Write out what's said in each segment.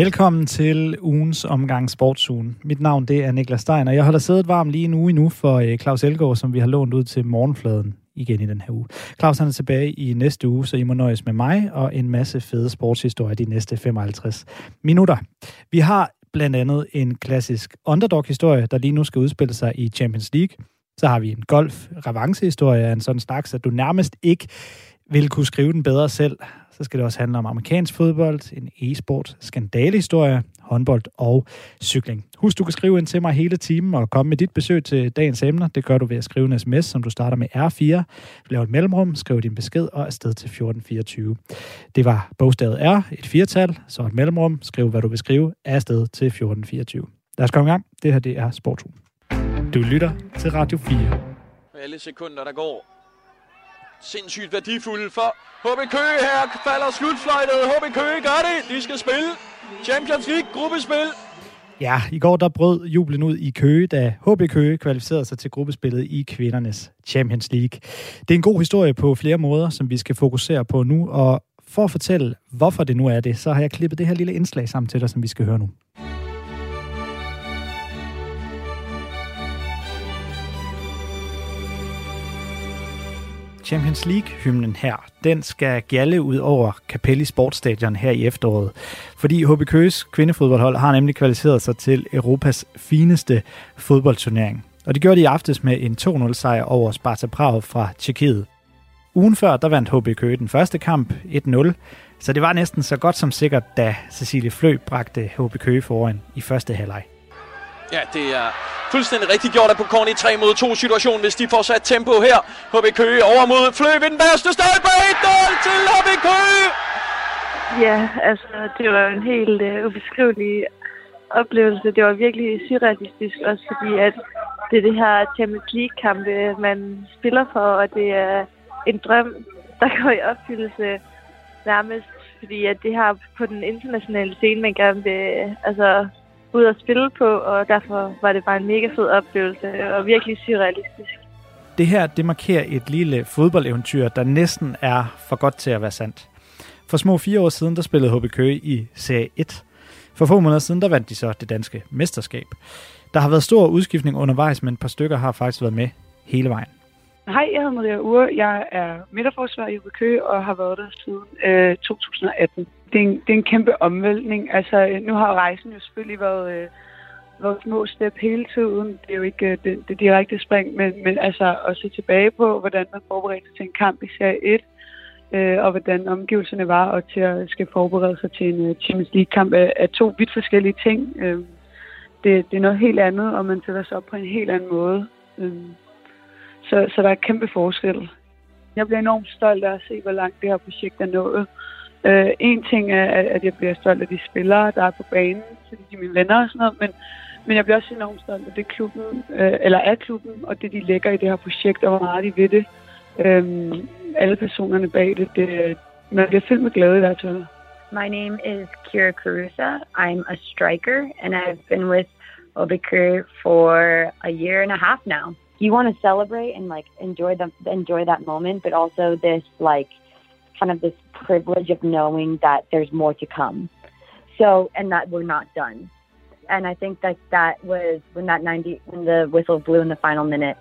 Velkommen til ugens omgang Sportsugen. Mit navn det er Niklas Stein, og jeg holder siddet varm lige en uge endnu for øh, Claus Elgaard, som vi har lånt ud til morgenfladen igen i den her uge. Claus han er tilbage i næste uge, så I må nøjes med mig og en masse fede sportshistorier de næste 55 minutter. Vi har blandt andet en klassisk underdog-historie, der lige nu skal udspille sig i Champions League. Så har vi en golf-revancehistorie af en sådan slags, at du nærmest ikke vil kunne skrive den bedre selv. Så skal det også handle om amerikansk fodbold, en e-sport, skandalehistorie, håndbold og cykling. Husk, du kan skrive ind til mig hele timen og komme med dit besøg til dagens emner. Det gør du ved at skrive en sms, som du starter med R4. Lav et mellemrum, skriv din besked og afsted til 1424. Det var bogstavet R, et firtal, så et mellemrum. Skriv, hvad du vil skrive, afsted til 1424. Lad os komme i gang. Det her det er Sportsugen. Du lytter til Radio 4. Alle sekunder, der går. Sindssygt værdifulde for HB Køge her. Falder slutfløjtet. HB Køge gør det. De skal spille Champions League gruppespil. Ja, i går der brød jublen ud i Køge, da HB Køge kvalificerede sig til gruppespillet i kvindernes Champions League. Det er en god historie på flere måder, som vi skal fokusere på nu, og for at fortælle, hvorfor det nu er det, så har jeg klippet det her lille indslag sammen til dig, som vi skal høre nu. Champions League-hymnen her, den skal gjalle ud over Capelli Sportstadion her i efteråret. Fordi HB Køges kvindefodboldhold har nemlig kvalificeret sig til Europas fineste fodboldturnering. Og det gjorde de i aftes med en 2-0 sejr over Sparta Prag fra Tjekkiet. Ugen før, der vandt HB Køge den første kamp 1-0, så det var næsten så godt som sikkert, da Cecilie Flø bragte HB Køge foran i første halvleg. Ja, det er fuldstændig rigtigt gjort af på i 3 mod 2 situation, hvis de får sat tempo her. HB Køge over mod Flø ved den værste stolpe. 1-0 til HB Køge! Ja, altså det var en helt øh, ubeskrivelig oplevelse. Det var virkelig surrealistisk, også fordi at det er det her Champions League-kampe, man spiller for, og det er en drøm, der går i opfyldelse nærmest, fordi at det her på den internationale scene, man gerne vil altså, ud at spille på, og derfor var det bare en mega fed oplevelse, og virkelig surrealistisk. Det her, det markerer et lille fodboldeventyr, der næsten er for godt til at være sandt. For små fire år siden, der spillede HB Køge i Serie 1. For få måneder siden, der vandt de så det danske mesterskab. Der har været stor udskiftning undervejs, men et par stykker har faktisk været med hele vejen. Hej, jeg hedder Maria Ure. Jeg er midterforsvar i HB Køge og har været der siden øh, 2018 det, er en, det er en kæmpe omvæltning. Altså, nu har rejsen jo selvfølgelig været, øh, været små step hele tiden. Det er jo ikke øh, det, det direkte spring, men, men altså at se tilbage på, hvordan man forberedte sig til en kamp i Serie 1, øh, og hvordan omgivelserne var, og til at skal forberede sig til en øh, Champions League-kamp, er, er to vidt forskellige ting. Øh, det, det er noget helt andet, og man sætter sig op på en helt anden måde. Øh, så, så der er kæmpe forskel. Jeg bliver enormt stolt af at se, hvor langt det her projekt er nået. Øh, en ting er, at jeg bliver stolt af de spillere, der er på banen, fordi de er mine venner og sådan noget, men, men jeg bliver også enormt stolt af det klubben, øh, eller af klubben, og det de lægger i det her projekt, og hvor meget de ved det. Øh, alle personerne bag det, det man bliver fyldt med glæde i hvert fald. My name is Kira Carusa. I'm a striker, and I've been with Obikir for a year and a half now. You want to celebrate and like enjoy the enjoy that moment, but also this like kind of this privilege of knowing that there's more to come. So, and that we're not done. And I think that that was when that 90, when the whistle blew in the final minute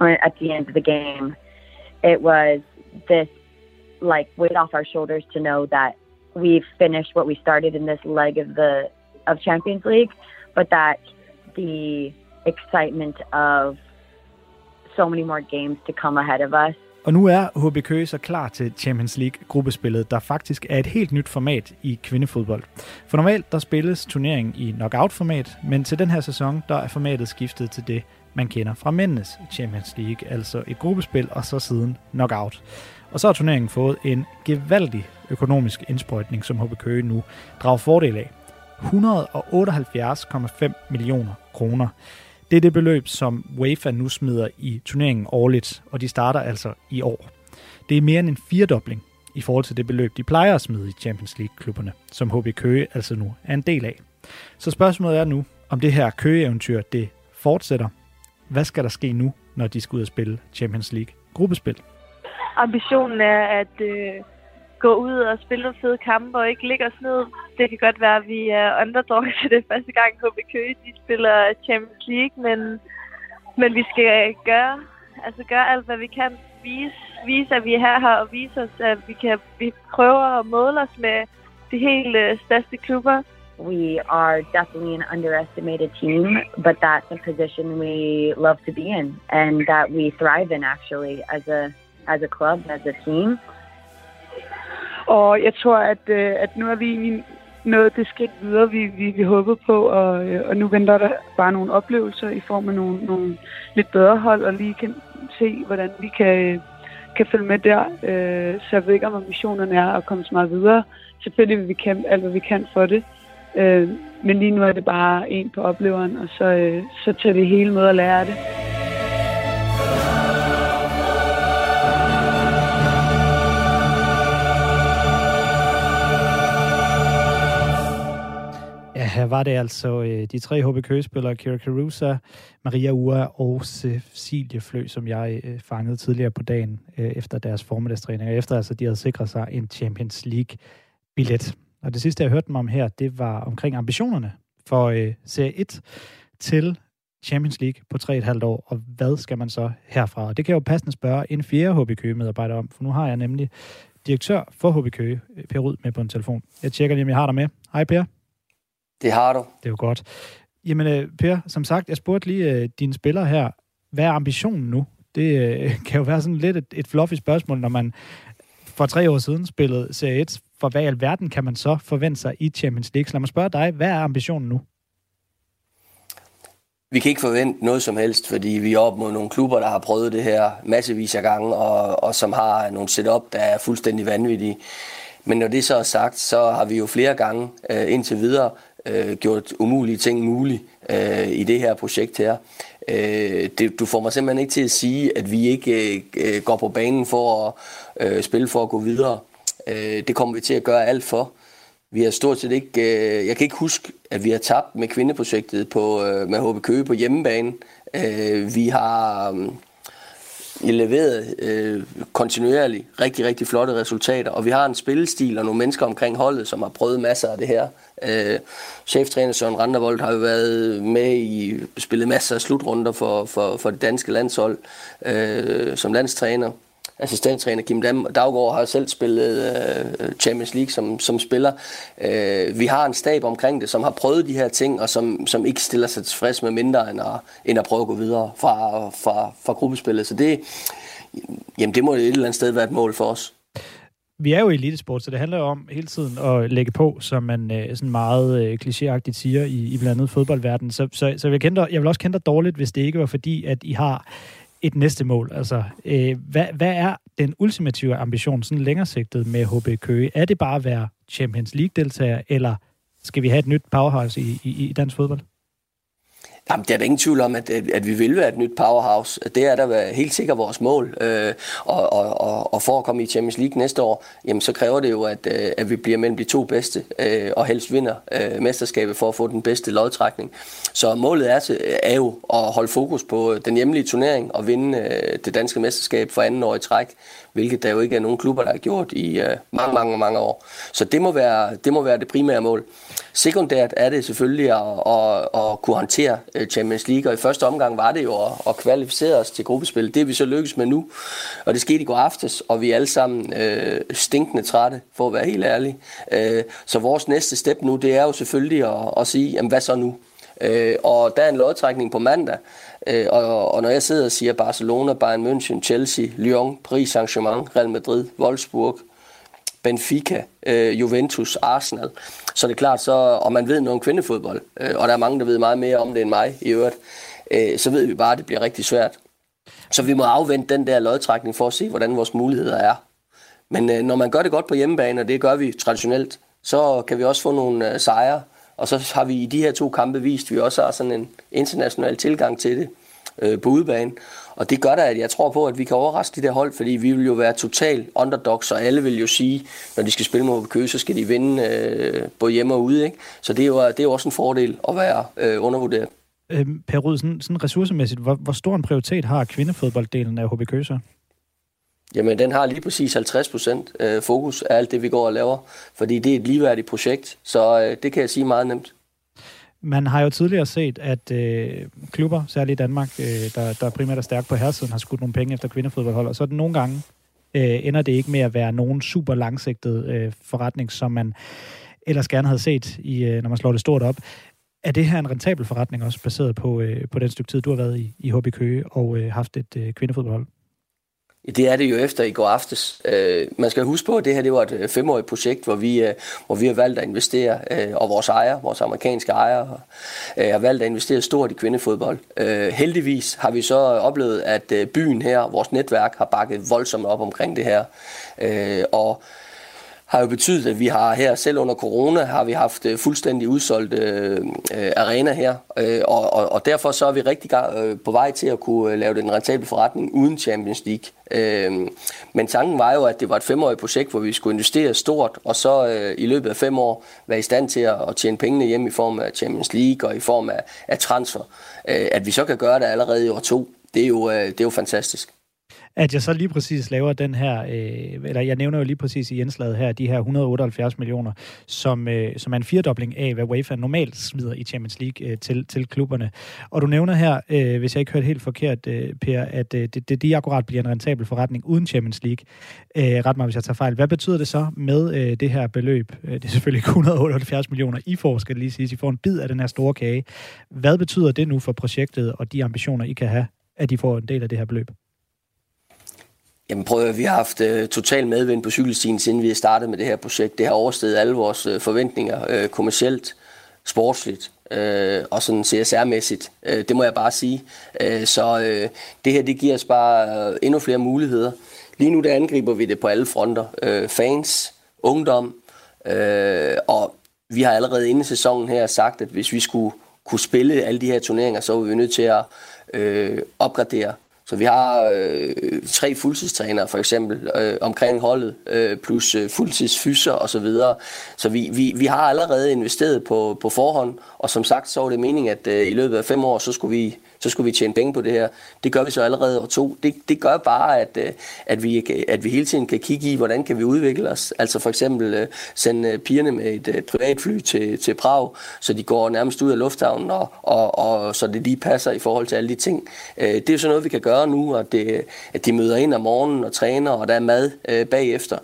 uh, at the end of the game, it was this like weight off our shoulders to know that we've finished what we started in this leg of the of Champions League, but that the excitement of so many more games to come ahead of us Og nu er HB Køge så klar til Champions League-gruppespillet, der faktisk er et helt nyt format i kvindefodbold. For normalt der spilles turneringen i knockout-format, men til den her sæson der er formatet skiftet til det, man kender fra mændenes Champions League, altså et gruppespil og så siden knockout. Og så har turneringen fået en gevaldig økonomisk indsprøjtning, som HB Køge nu drager fordel af. 178,5 millioner kroner. Det er det beløb, som UEFA nu smider i turneringen årligt, og de starter altså i år. Det er mere end en firedobling i forhold til det beløb, de plejer at smide i Champions League-klubberne, som HB Køge altså nu er en del af. Så spørgsmålet er nu, om det her Køge-eventyr det fortsætter. Hvad skal der ske nu, når de skal ud og spille Champions League-gruppespil? Ambitionen er at øh, gå ud og spille nogle fede kampe og ikke ligge os ned. det kan godt være, at vi er underdogs, til det første gang, HB Køge de spiller Champions League, men, men vi skal gøre, altså gøre alt, hvad vi kan. Vise, vise, at vi er her, her og vise os, at vi, kan, vi prøver at måle os med de helt øh, største klubber. We are definitely an underestimated team, but that's a position we love to be in and that we thrive in actually as a as a club, as a team. Og jeg tror, at, øh, at nu er vi egentlig nået det skridt videre, vi, vi, vi håbede på, og, øh, og nu venter der bare nogle oplevelser i form af nogle, nogle lidt bedre hold, og lige kan se, hvordan vi kan, kan følge med der. Øh, så jeg ved ikke, om ambitionerne er at komme så meget videre. Selvfølgelig vil vi kæmpe alt, hvad vi kan for det. Øh, men lige nu er det bare en på opleveren, og så, øh, så tager vi hele med at lære det. Ja, her var det altså øh, de tre HB Køge-spillere, Kira Carusa, Maria Ua og Cecilie Flø, som jeg øh, fangede tidligere på dagen øh, efter deres formiddagstræning, og efter altså de havde sikret sig en Champions League-billet. Og det sidste, jeg hørte dem om her, det var omkring ambitionerne for øh, Serie 1 til Champions League på 3,5 år, og hvad skal man så herfra? Og det kan jeg jo passende spørge en fjerde HB Køge-medarbejder om, for nu har jeg nemlig direktør for HB Køge, øh, Per Rud, med på en telefon. Jeg tjekker lige, om jeg har dig med. Hej Per. Det har du. Det er jo godt. Jamen, øh, Per, som sagt, jeg spurgte lige øh, dine spillere her, hvad er ambitionen nu? Det øh, kan jo være sådan lidt et, et fluffy spørgsmål, når man for tre år siden spillede Serie 1. For hvad i alverden kan man så forvente sig i Champions League? Så lad mig spørge dig, hvad er ambitionen nu? Vi kan ikke forvente noget som helst, fordi vi er op mod nogle klubber, der har prøvet det her massevis af gange, og, og som har nogle setup, der er fuldstændig vanvittige. Men når det så er sagt, så har vi jo flere gange øh, indtil videre øh, gjort umulige ting mulige øh, i det her projekt her. Øh, det, du får mig simpelthen ikke til at sige, at vi ikke øh, går på banen for at øh, spille for at gå videre. Øh, det kommer vi til at gøre alt for. Vi har stort set ikke, øh, jeg kan ikke huske, at vi har tabt med kvindeprojektet på, øh, med HB Køge på hjemmebane. Øh, vi har øh, leveret øh, kontinuerligt rigtig, rigtig flotte resultater, og vi har en spillestil og nogle mennesker omkring holdet, som har prøvet masser af det her. Øh, cheftræner Søren Randervold har jo været med i spillet masser af slutrunder for, for, for det danske landshold øh, som landstræner assistenttræner Kim Dam Daggaard har selv spillet øh, Champions League som, som spiller. Øh, vi har en stab omkring det, som har prøvet de her ting, og som, som ikke stiller sig tilfreds med mindre end at, end at prøve at gå videre fra, fra, fra gruppespillet. Så det, jamen det må et eller andet sted være et mål for os vi er jo elitesport, så det handler jo om hele tiden at lægge på, som man øh, sådan meget øh, klichéagtigt siger i, i blandt andet fodboldverdenen. Så, så, så jeg, kender, jeg vil også kende dig dårligt, hvis det ikke var fordi, at I har et næste mål? Altså, øh, hvad, hvad er den ultimative ambition, sådan længere sigtet med HB Køge? Er det bare at være Champions League-deltager, eller skal vi have et nyt powerhouse i, i, i dansk fodbold? Jamen, der er der ingen tvivl om, at, at vi vil være et nyt powerhouse. Det er der helt sikkert vores mål. Øh, og, og, og, og for at komme i Champions League næste år, jamen, så kræver det jo, at, øh, at vi bliver mellem de to bedste, øh, og helst vinder øh, mesterskabet for at få den bedste lodtrækning. Så målet er, er jo at holde fokus på øh, den hjemlige turnering og vinde øh, det danske mesterskab for anden år i træk hvilket der jo ikke er nogen klubber, der har gjort i øh, mange, mange, mange år. Så det må, være, det må være det primære mål. Sekundært er det selvfølgelig at, at, at kunne håndtere øh, Champions League, og i første omgang var det jo at, at kvalificere os til gruppespil. Det er vi så lykkes med nu, og det skete i går aftes, og vi er alle sammen øh, stinkende trætte, for at være helt ærlig. Øh, så vores næste step nu, det er jo selvfølgelig at, at sige, jamen hvad så nu? Øh, og der er en lodtrækning på mandag, øh, og, og når jeg sidder og siger Barcelona, Bayern München, Chelsea, Lyon, Paris Saint-Germain, Real Madrid, Wolfsburg, Benfica, øh, Juventus, Arsenal, så det er klart, så, og man ved noget om kvindefodbold, øh, og der er mange, der ved meget mere om det end mig i øvrigt, øh, så ved vi bare, at det bliver rigtig svært. Så vi må afvente den der lodtrækning for at se, hvordan vores muligheder er. Men øh, når man gør det godt på hjemmebane, og det gør vi traditionelt, så kan vi også få nogle øh, sejre, og så har vi i de her to kampe vist, at vi også har sådan en international tilgang til det øh, på udebane. Og det gør da, at jeg tror på, at vi kan overraske de der hold, fordi vi vil jo være total underdogs, og alle vil jo sige, når de skal spille mod Køge, så skal de vinde øh, både hjemme og ude. Ikke? Så det er, jo, det er jo også en fordel at være øh, undervurderet. Øhm, per Rud, sådan, sådan ressourcemæssigt, hvor, hvor stor en prioritet har kvindefodbolddelen af HB Køge Jamen, den har lige præcis 50% øh, fokus af alt det, vi går og laver, fordi det er et ligeværdigt projekt, så øh, det kan jeg sige meget nemt. Man har jo tidligere set, at øh, klubber, særligt i Danmark, øh, der, der primært er stærkt på herresiden, har skudt nogle penge efter kvindefodboldhold, og så er det nogle gange øh, ender det ikke med at være nogen super langsigtet øh, forretning, som man ellers gerne havde set, i, øh, når man slår det stort op. Er det her en rentabel forretning også, baseret på, øh, på den stykke tid, du har været i, i HB Køge og øh, haft et øh, kvindefodboldhold? Det er det jo efter i går aftes. Øh, man skal huske på, at det her det var et øh, femårigt projekt, hvor vi, øh, hvor vi har valgt at investere, øh, og vores ejer, vores amerikanske ejer, øh, har valgt at investere stort i kvindefodbold. Øh, heldigvis har vi så oplevet, at øh, byen her, vores netværk, har bakket voldsomt op omkring det her. Øh, og har jo betydet, at vi har her, selv under corona, har vi haft øh, fuldstændig udsolgt øh, arena her, øh, og, og, og derfor så er vi rigtig øh, på vej til at kunne øh, lave den rentabel forretning uden Champions League. Øh, men tanken var jo, at det var et femårigt projekt, hvor vi skulle investere stort, og så øh, i løbet af fem år være i stand til at, at tjene pengene hjem i form af Champions League og i form af, af transfer. Øh, at vi så kan gøre det allerede i år to, det er jo, øh, det er jo fantastisk at jeg så lige præcis laver den her, øh, eller jeg nævner jo lige præcis i indslaget her, de her 178 millioner, som, øh, som er en firedobling af, hvad UEFA normalt smider i Champions League øh, til, til klubberne. Og du nævner her, øh, hvis jeg ikke hørte helt forkert, øh, Per, at øh, det, det det akkurat bliver en rentabel forretning uden Champions League. Øh, ret mig, hvis jeg tager fejl. Hvad betyder det så med øh, det her beløb? Øh, det er selvfølgelig 178 millioner, I får, skal det lige sige. I får en bid af den her store kage. Hvad betyder det nu for projektet og de ambitioner, I kan have, at I får en del af det her beløb? Jamen prøv at vi har haft uh, total medvind på cykelstien, siden vi har startet med det her projekt. Det har oversteget alle vores uh, forventninger, uh, kommercielt, sportsligt uh, og sådan CSR-mæssigt. Uh, det må jeg bare sige. Uh, så uh, det her, det giver os bare uh, endnu flere muligheder. Lige nu der angriber vi det på alle fronter. Uh, fans, ungdom, uh, og vi har allerede inden sæsonen her sagt, at hvis vi skulle kunne spille alle de her turneringer, så var vi nødt til at uh, opgradere så vi har øh, tre fuldtidstrænere for eksempel øh, omkring holdet, øh, plus øh, fuldtidsfyser og så videre. Så vi, vi, vi har allerede investeret på, på forhånd, og som sagt så var det meningen, at øh, i løbet af fem år, så skulle vi så skulle vi tjene penge på det her. Det gør vi så allerede år to. Det, det gør bare, at, øh, at, vi, øh, at vi hele tiden kan kigge i, hvordan kan vi udvikle os. Altså for eksempel øh, sende pigerne med et privatfly til, til Prag, så de går nærmest ud af lufthavnen, og, og, og så det lige passer i forhold til alle de ting. Det er jo sådan noget, vi kan gøre nu, at, det, at de møder ind om morgenen og træner, og der er mad bagefter.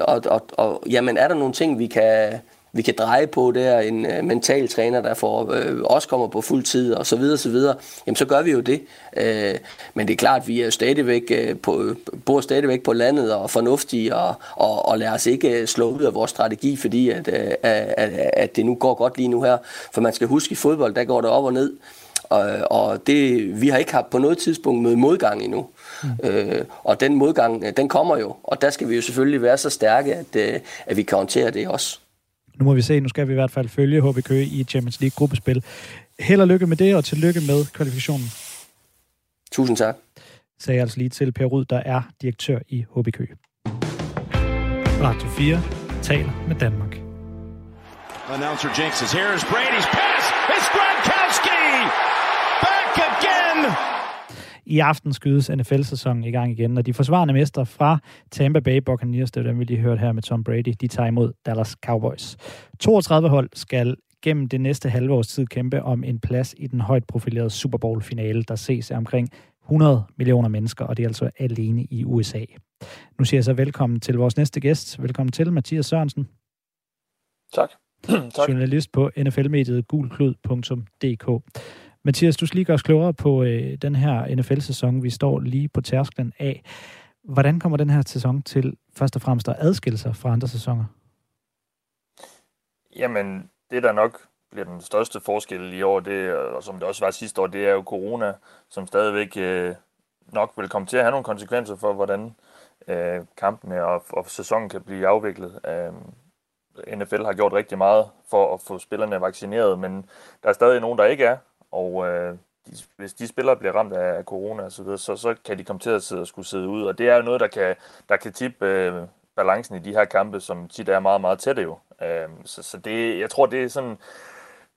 Og, og, og jamen, er der nogle ting, vi kan vi kan dreje på der, en øh, mental træner, der får, øh, også kommer på fuld tid og så videre, så videre, jamen så gør vi jo det. Øh, men det er klart, vi er stadigvæk øh, på, bor stadigvæk på landet og fornuftige og, og, og lader os ikke øh, slå ud af vores strategi, fordi at, øh, at, at det nu går godt lige nu her. For man skal huske, i fodbold, der går det op og ned. Og, og det, vi har ikke haft på noget tidspunkt møde modgang endnu. Mm. Øh, og den modgang, den kommer jo, og der skal vi jo selvfølgelig være så stærke, at, at vi kan håndtere det også. Nu må vi se, nu skal vi i hvert fald følge HB Køge i Champions League gruppespil. Held og lykke med det, og tillykke med kvalifikationen. Tusind tak. Sagde jeg altså lige til Per Rud, der er direktør i HB Køge. Radio 4 taler med Danmark. Announcer jinxes. Here is Brady's pass. It's Gronkowski! I aften skydes NFL-sæsonen i gang igen, og de forsvarende mestre fra Tampa Bay Buccaneers, det er dem, vi lige hørt her med Tom Brady, de tager imod Dallas Cowboys. 32 hold skal gennem det næste halve års tid kæmpe om en plads i den højt profilerede Super Bowl-finale, der ses af omkring 100 millioner mennesker, og det er altså alene i USA. Nu siger jeg så velkommen til vores næste gæst. Velkommen til, Mathias Sørensen. Tak. tak. Journalist på NFL-mediet gulklud.dk. Mathias, du skal lige gøre os klogere på øh, den her NFL-sæson, vi står lige på tærsklen af. Hvordan kommer den her sæson til først og fremmest at adskille sig fra andre sæsoner? Jamen, det der nok bliver den største forskel i år, det, og som det også var sidste år, det er jo corona, som stadigvæk øh, nok vil komme til at have nogle konsekvenser for, hvordan øh, kampene og, og sæsonen kan blive afviklet. Øh, NFL har gjort rigtig meget for at få spillerne vaccineret, men der er stadig nogen, der ikke er, og øh, de, hvis de spillere bliver ramt af corona og så, videre, så, så kan de komme til at sidde og skulle sidde ud. Og det er jo noget, der kan, der kan tippe øh, balancen i de her kampe, som tit er meget, meget tætte jo. Øh, så, så det, jeg tror, det er sådan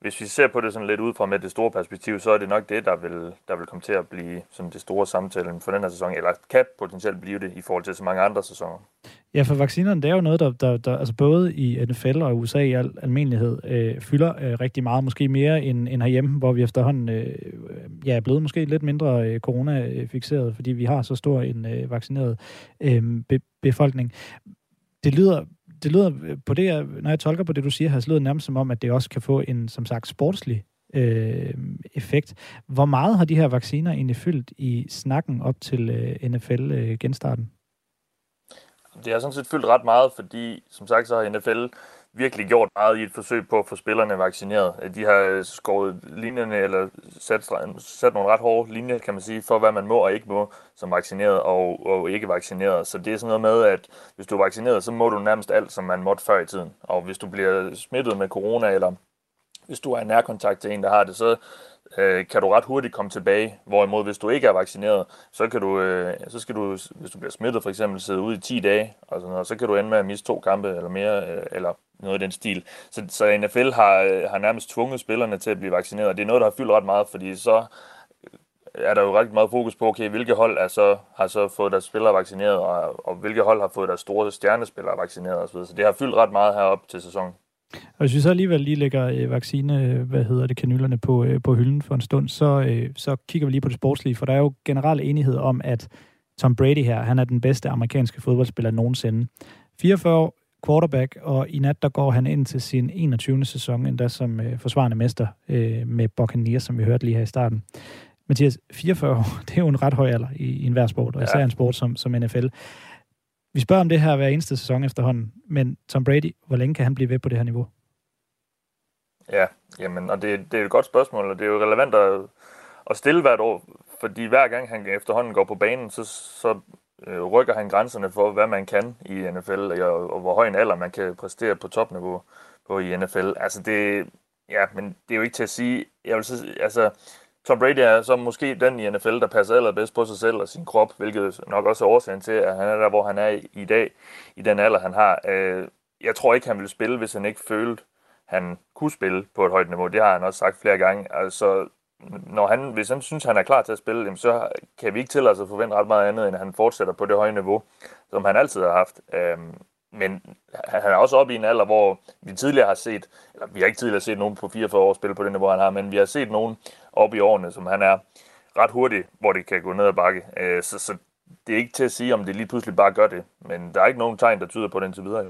hvis vi ser på det sådan lidt ud fra med det store perspektiv, så er det nok det, der vil, der vil komme til at blive sådan det store samtale for den her sæson, eller kan potentielt blive det i forhold til så mange andre sæsoner. Ja, for vaccinerne, det er jo noget, der, der, der altså både i NFL og USA i al almindelighed øh, fylder øh, rigtig meget, måske mere end, end herhjemme, hvor vi efterhånden øh, øh, ja, er blevet måske lidt mindre øh, corona-fixeret, fordi vi har så stor en øh, vaccineret øh, be- befolkning. Det lyder det lyder øh, på det, når jeg tolker på det, du siger her, så lyder det nærmest som om, at det også kan få en, som sagt, sportslig øh, effekt. Hvor meget har de her vacciner egentlig fyldt i snakken op til øh, NFL-genstarten? Øh, det har sådan set fyldt ret meget, fordi som sagt så har NFL virkelig gjort meget i et forsøg på at få spillerne vaccineret. Øh, de har øh, skåret linjerne, eller sat, sat nogle ret hårde linjer, kan man sige, for hvad man må og ikke må som vaccineret og, og ikke vaccineret. Så det er sådan noget med, at hvis du er vaccineret, så må du nærmest alt, som man måtte før i tiden. Og hvis du bliver smittet med corona, eller hvis du er nærkontakt til en, der har det, så øh, kan du ret hurtigt komme tilbage. Hvorimod, hvis du ikke er vaccineret, så, kan du, øh, så skal du, hvis du bliver smittet for eksempel, sidde ude i 10 dage, og, sådan noget, så kan du ende med at miste to kampe eller mere, øh, eller noget i den stil. Så, så NFL har, øh, har nærmest tvunget spillerne til at blive vaccineret, og det er noget, der har fyldt ret meget, fordi så øh, er der jo rigtig meget fokus på, okay, hvilke hold er så, har så fået deres spillere vaccineret, og, og hvilke hold har fået deres store stjernespillere vaccineret osv. Så det har fyldt ret meget herop til sæsonen. Og hvis vi så alligevel lige lægger øh, vaccine, øh, hvad hedder det, kanylerne på, øh, på hylden for en stund, så, øh, så kigger vi lige på det sportslige, for der er jo generel enighed om, at Tom Brady her, han er den bedste amerikanske fodboldspiller nogensinde. 44 quarterback, og i nat der går han ind til sin 21. sæson, endda som øh, forsvarende mester øh, med Buccaneers, som vi hørte lige her i starten. Mathias, 44 det er jo en ret høj alder i, i enhver sport, og især ja. en sport som, som NFL. Vi spørger om det her hver eneste sæson efterhånden, men Tom Brady, hvor længe kan han blive ved på det her niveau? Ja, jamen, og det, det er et godt spørgsmål, og det er jo relevant at, at stille hvert år, fordi hver gang han efterhånden går på banen, så, så øh, rykker han grænserne for, hvad man kan i NFL, og, og hvor høj en alder man kan præstere på topniveau på i NFL. Altså det, ja, men det er jo ikke til at sige, jeg vil sige, altså, Tom Brady er så måske den i NFL, der passer allerbedst på sig selv og sin krop, hvilket nok også er årsagen til, at han er der, hvor han er i dag, i den alder, han har. Øh, jeg tror ikke, han ville spille, hvis han ikke følte, han kunne spille på et højt niveau. Det har han også sagt flere gange. Altså, når han, hvis han synes, han er klar til at spille, så kan vi ikke tillade os at forvente ret meget andet, end at han fortsætter på det høje niveau, som han altid har haft. Øhm, men han er også oppe i en alder, hvor vi tidligere har set, eller vi har ikke tidligere set nogen på 44 år spille på det niveau, han har, men vi har set nogen oppe i årene, som han er ret hurtig, hvor det kan gå ned ad bakke. Øh, så, så det er ikke til at sige, om det lige pludselig bare gør det, men der er ikke nogen tegn, der tyder på det indtil videre.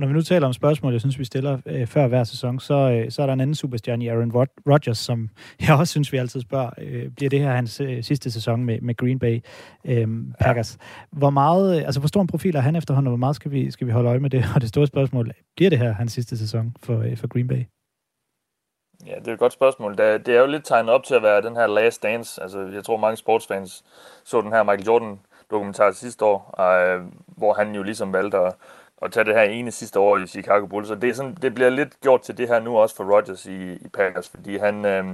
Og når vi nu taler om spørgsmål, jeg synes, vi stiller øh, før hver sæson, så, øh, så er der en anden superstjerne i Aaron Rodgers, som jeg også synes, vi altid spørger, øh, bliver det her hans øh, sidste sæson med, med Green Bay øh, Packers? Ja. Hvor meget, øh, altså hvor stor en profil er han efterhånden, og hvor meget skal vi, skal vi holde øje med det? Og det store spørgsmål, bliver det her hans sidste sæson for, øh, for Green Bay? Ja, det er et godt spørgsmål. Det er jo lidt tegnet op til at være den her last dance. Altså, jeg tror, mange sportsfans så den her Michael Jordan dokumentar sidste år, øh, hvor han jo ligesom valgte at at tage det her ene sidste år i Chicago Bulls. Så det, er sådan, det bliver lidt gjort til det her nu også for Rodgers i, i Packers, fordi han, øh,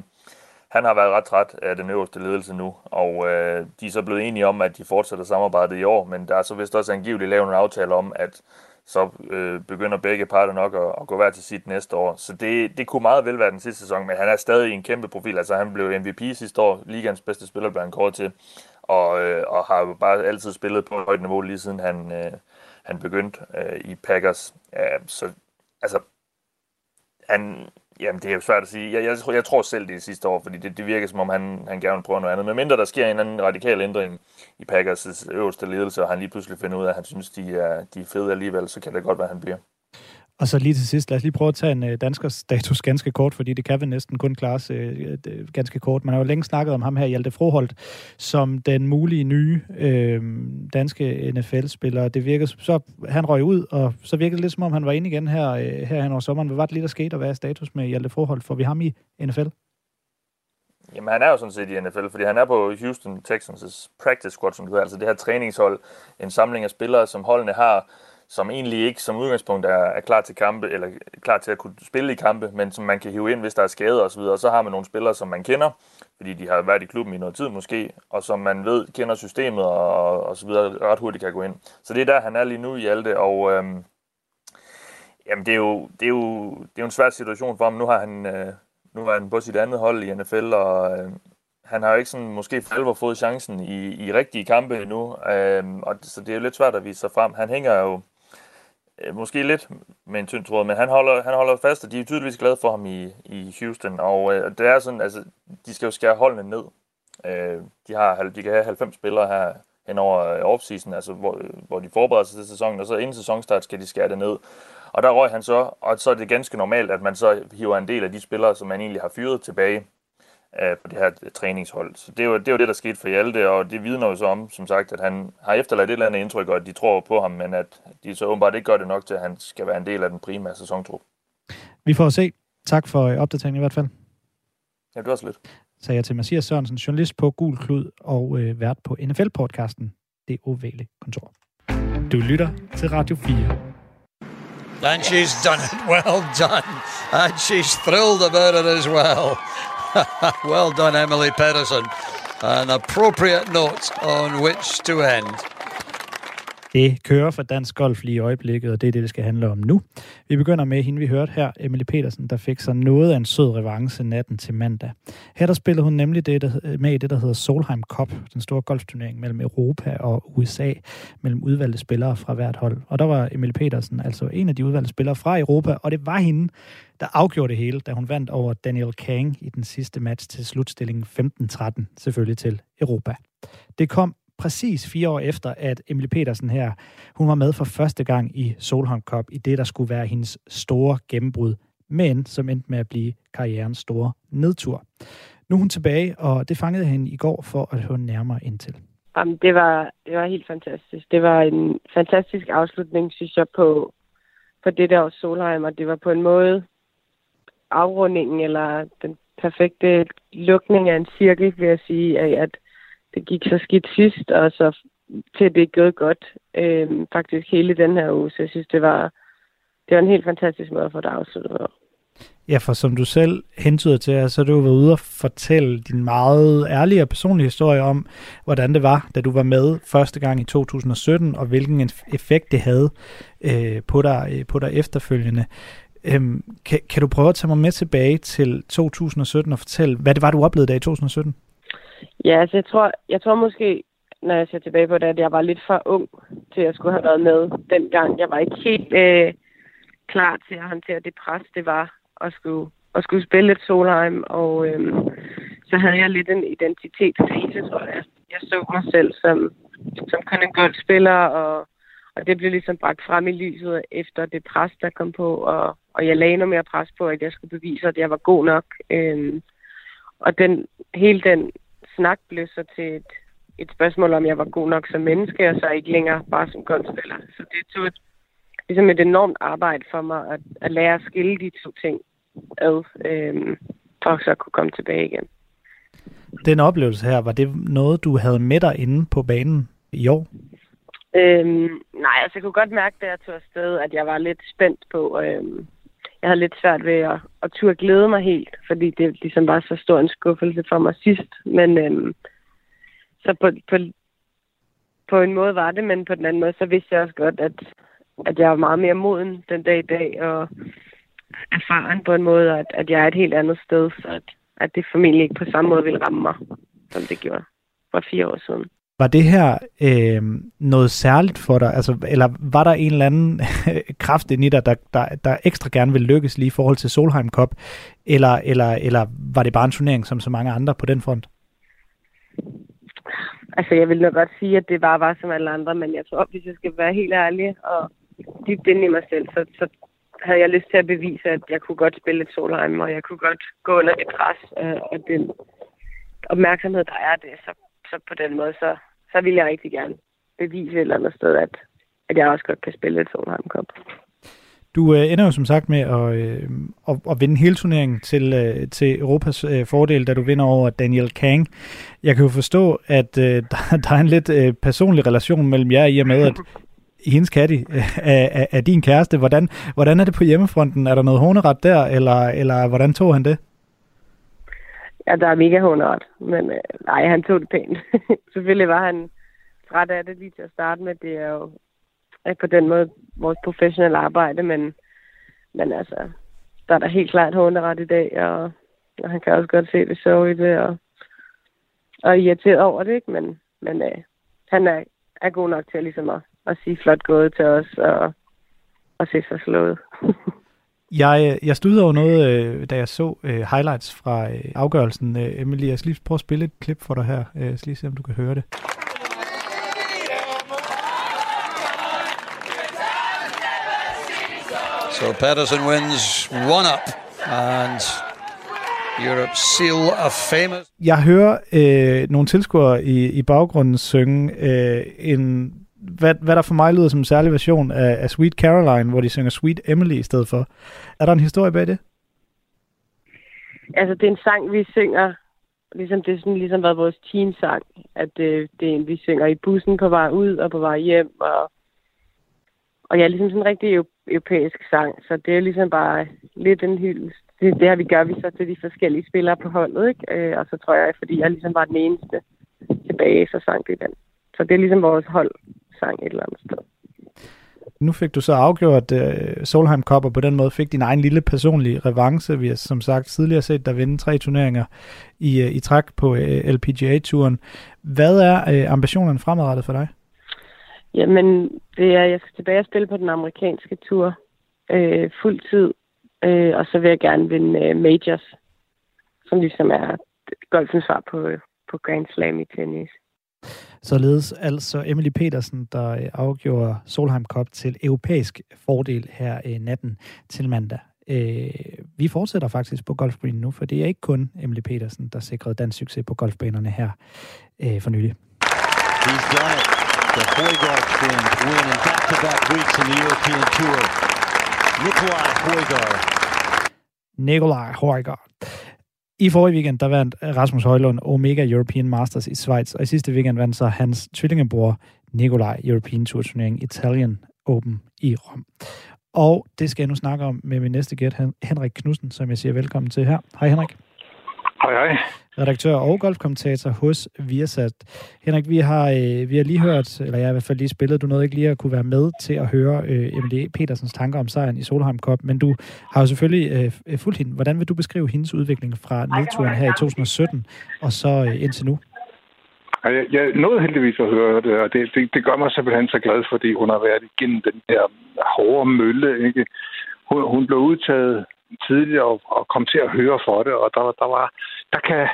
han har været ret træt af den øverste ledelse nu, og øh, de er så blevet enige om, at de fortsætter samarbejdet i år, men der er så vist også angiveligt lavet en aftale om, at så øh, begynder begge parter nok at, at gå hver til sit næste år. Så det, det kunne meget vel være den sidste sæson, men han er stadig en kæmpe profil. Altså han blev MVP sidste år, ligands bedste spiller blev han kort til, og, øh, og har jo bare altid spillet på et højt niveau lige siden han, øh, han begyndte øh, i Packers. Øh, så altså, han, jamen det er jo svært at sige. Jeg, jeg, tror, jeg tror selv det sidste år, fordi det, det virker som om, han, han gerne vil prøve noget andet. Men mindre der sker en anden radikal ændring i Packers' øverste ledelse, og han lige pludselig finder ud af, at han synes, de er, de er fede alligevel, så kan det godt være, at han bliver. Og så lige til sidst, lad os lige prøve at tage en øh, danskers status ganske kort, fordi det kan vi næsten kun klare øh, ganske kort. Man har jo længe snakket om ham her, Hjalte Froholt, som den mulige nye øh, danske NFL-spiller. Det virker så, han røg ud, og så virkede det lidt som om, han var inde igen her, øh, her hen over sommeren. Hvad var det lige, der skete, og hvad er status med Hjalte Froholt? Får vi ham i NFL? Jamen, han er jo sådan set i NFL, fordi han er på Houston Texans' practice squad, som det hedder, altså det her træningshold, en samling af spillere, som holdene har som egentlig ikke som udgangspunkt er, er klar til kampe, eller klar til at kunne spille i kampe, men som man kan hive ind, hvis der er skade og så videre. Og så har man nogle spillere, som man kender, fordi de har været i klubben i noget tid måske, og som man ved kender systemet og, og så videre, ret hurtigt kan gå ind. Så det er der, han er lige nu i Alte, og øhm, jamen, det, er jo, det, er jo, det er jo en svær situation for ham. Nu har han, øh, nu er han på sit andet hold i NFL, og øh, han har jo ikke sådan måske for alvor fået chancen i, i rigtige kampe endnu, øh, og så det er jo lidt svært at vise sig frem. Han hænger jo Øh, måske lidt med en tynd tråd, men han holder, han holder fast, og de er tydeligvis glade for ham i, i Houston, og øh, det er sådan, altså, de skal jo skære holdene ned. Øh, de, har, de kan have 90 spillere her hen over øh, offseason, altså hvor, øh, hvor de forbereder sig til sæsonen, og så inden sæsonstart skal de skære det ned. Og der røg han så, og så er det ganske normalt, at man så hiver en del af de spillere, som man egentlig har fyret tilbage øh, på det her træningshold. Så det er, jo, det jo det, der skete for Hjalte, og det vidner jo så om, som sagt, at han har efterladt et eller andet indtryk, og at de tror på ham, men at de så åbenbart ikke gør det nok til, at han skal være en del af den primære sæsontrup. Vi får se. Tak for opdateringen i hvert fald. Ja, det var så lidt. Sagde jeg til Mathias Sørensen, journalist på Gul Klud og øh, vært på NFL-podcasten Det Ovale Kontor. Du lytter til Radio 4. And she's done it. Well done. And she's thrilled about it as well. well done, Emily Pedersen. An appropriate note on which to end. Det kører for dansk golf lige i øjeblikket, og det er det, det skal handle om nu. Vi begynder med hende, vi hørte her, Emily Petersen, der fik sig noget af en sød revanche natten til mandag. Her der spillede hun nemlig det, der, med i det, der hedder Solheim Cup, den store golfturnering mellem Europa og USA, mellem udvalgte spillere fra hvert hold. Og der var Emily Petersen altså en af de udvalgte spillere fra Europa, og det var hende, der afgjorde det hele, da hun vandt over Daniel Kang i den sidste match til slutstillingen 15-13, selvfølgelig til Europa. Det kom præcis fire år efter, at Emily Petersen her, hun var med for første gang i Solheim Cup, i det, der skulle være hendes store gennembrud, men som endte med at blive karrierens store nedtur. Nu er hun tilbage, og det fangede hende i går for at høre nærmere ind til. Jamen, det var, det var helt fantastisk. Det var en fantastisk afslutning, synes jeg, på, på det der Solheim, og det var på en måde afrundingen, eller den perfekte lukning af en cirkel, vil jeg sige, af at det gik så skidt sidst, og så til det gået godt øh, faktisk hele den her uge. Så jeg synes, det var, det var en helt fantastisk måde at få det afsluttet på. Ja, for som du selv hentyder til, så har du været ude og fortælle din meget ærlige og personlige historie om, hvordan det var, da du var med første gang i 2017, og hvilken effekt det havde øh, på, dig, øh, på dig efterfølgende. Øhm, kan, kan du prøve at tage mig med tilbage til 2017 og fortælle, hvad det var, du oplevede der i 2017? Ja, altså jeg tror, jeg tror måske, når jeg ser tilbage på det, at jeg var lidt for ung til at skulle have været med dengang. Jeg var ikke helt øh, klar til at håndtere det pres, det var at skulle, at skulle spille lidt Solheim, og øh, så havde jeg lidt en identitetskrise, tror jeg. Jeg så mig selv som, som kun en golfspiller, og, og det blev ligesom bragt frem i lyset efter det pres, der kom på, og, og jeg lagde noget mere pres på, at jeg skulle bevise, at jeg var god nok. Øh, og den, hele den snak blev så til et, et spørgsmål, om jeg var god nok som menneske, og så ikke længere bare som golfspiller. Så det tog et, ligesom et enormt arbejde for mig at, at lære at skille de to ting ad, øhm, for så at kunne komme tilbage igen. Den oplevelse her, var det noget, du havde med dig inde på banen i år? Øhm, nej, altså jeg kunne godt mærke, da jeg tog afsted, at jeg var lidt spændt på, øhm, jeg havde lidt svært ved at, at turde glæde mig helt, fordi det ligesom var så stor en skuffelse for mig sidst. Men øhm, så på, på, på en måde var det, men på den anden måde, så vidste jeg også godt, at, at jeg var meget mere moden den dag i dag, og erfaren på en måde, at, at jeg er et helt andet sted, så at, at det formentlig ikke på samme måde ville ramme mig, som det gjorde for fire år siden. Var det her øh, noget særligt for dig? Altså, eller var der en eller anden kraft ind i dig, der, der, der ekstra gerne ville lykkes lige i forhold til Solheim Cup? Eller, eller, eller var det bare en turnering som så mange andre på den front? Altså, jeg vil nok godt sige, at det bare var som alle andre, men jeg tror, hvis jeg skal være helt ærlig og dybt inde i mig selv, så, så havde jeg lyst til at bevise, at jeg kunne godt spille et Solheim, og jeg kunne godt gå under det pres, øh, og den opmærksomhed, der er det, så så på den måde, så, så vil jeg rigtig gerne bevise et eller andet sted, at, at jeg også godt kan spille et Solheim Cup. Du øh, ender jo som sagt med at, øh, at, at vinde hele turneringen til, øh, til Europas øh, fordel, da du vinder over Daniel Kang. Jeg kan jo forstå, at øh, der, der er en lidt øh, personlig relation mellem jer i og med, at hendes Katty øh, er, er, din kæreste. Hvordan, hvordan er det på hjemmefronten? Er der noget håneret der, eller, eller hvordan tog han det? Ja, der er mega håndret, men øh, nej, han tog det pænt. Selvfølgelig var han træt af det lige til at starte med. Det er jo er på den måde vores professionelle arbejde, men, men altså, der er der helt klart hånderet i dag, og og han kan også godt se det så i det, og, og irriteret over det, ikke? Men, men øh, han er, er god nok til at, ligesom at, at sige flot gået til os, og, og se sig slået. Jeg, jeg stod over noget, øh, da jeg så øh, highlights fra øh, afgørelsen. Øh, Emily, jeg skal lige prøve at spille et klip for dig her. Øh, jeg skal lige se, om du kan høre det. So Pedersen wins one up, and Europe seal a famous. Jeg hører øh, nogle tilskuere i, i baggrunden synge øh, en, hvad, hvad der for mig lyder som en særlig version af, af Sweet Caroline, hvor de synger Sweet Emily i stedet for. Er der en historie bag det? Altså, det er en sang, vi synger, ligesom det er sådan ligesom været vores teamsang, at det, det er en, vi synger i bussen på vej ud og på vej hjem, og, og ja, er ligesom sådan en rigtig europæisk sang, så det er ligesom bare lidt en hyldest. Det, det her vi gør vi så til de forskellige spillere på holdet, ikke? Øh, og så tror jeg, fordi jeg ligesom var den eneste tilbage, så sang vi den. Så det er ligesom vores hold holdsang et eller andet sted. Nu fik du så afgjort uh, Solheim Cup, og på den måde fik din egen lille personlige revanche. Vi har som sagt tidligere set dig vinde tre turneringer i, uh, i træk på uh, LPGA-turen. Hvad er uh, ambitionen fremadrettet for dig? Jamen, det er, jeg skal tilbage og spille på den amerikanske tur øh, fuld tid, øh, og så vil jeg gerne vinde øh, majors, som ligesom er golfens svar på, på Grand Slam i tennis. Således altså Emily Petersen, der øh, afgjorde Solheim Cup til europæisk fordel her øh, natten til mandag. Øh, vi fortsætter faktisk på Golfgreen nu, for det er ikke kun Emily Petersen, der sikrede dansk succes på golfbanerne her øh, for nylig. He's done it. The Højgaard twins win in back-to-back weeks in the European Tour. Nikolaj Højgaard. Nikolaj Højgaard. I forrige weekend, der vandt Rasmus Højlund Omega European Masters i Schweiz, og i sidste weekend vandt så hans tvillingebror Nikolaj European Tour turnering Italian Open i Rom. Og det skal jeg nu snakke om med min næste gæst, Henrik Knudsen, som jeg siger velkommen til her. Hej Henrik. Hej hej redaktør og golfkommentator hos Viasat. Henrik, vi har, øh, vi har lige hørt, eller jeg har i hvert fald lige spillet, du nåede ikke lige at kunne være med til at høre øh, Emilie Petersens tanker om sejren i Solheim Cup, men du har jo selvfølgelig øh, fulgt hende. Hvordan vil du beskrive hendes udvikling fra nedturen her i 2017 og så øh, indtil nu? Jeg, jeg nåede heldigvis at høre det, og det, det, det gør mig simpelthen så glad, fordi hun har været igennem den her hårde mølle. Ikke? Hun, hun blev udtaget tidligere og, og kom til at høre for det, og der, der, var, der kan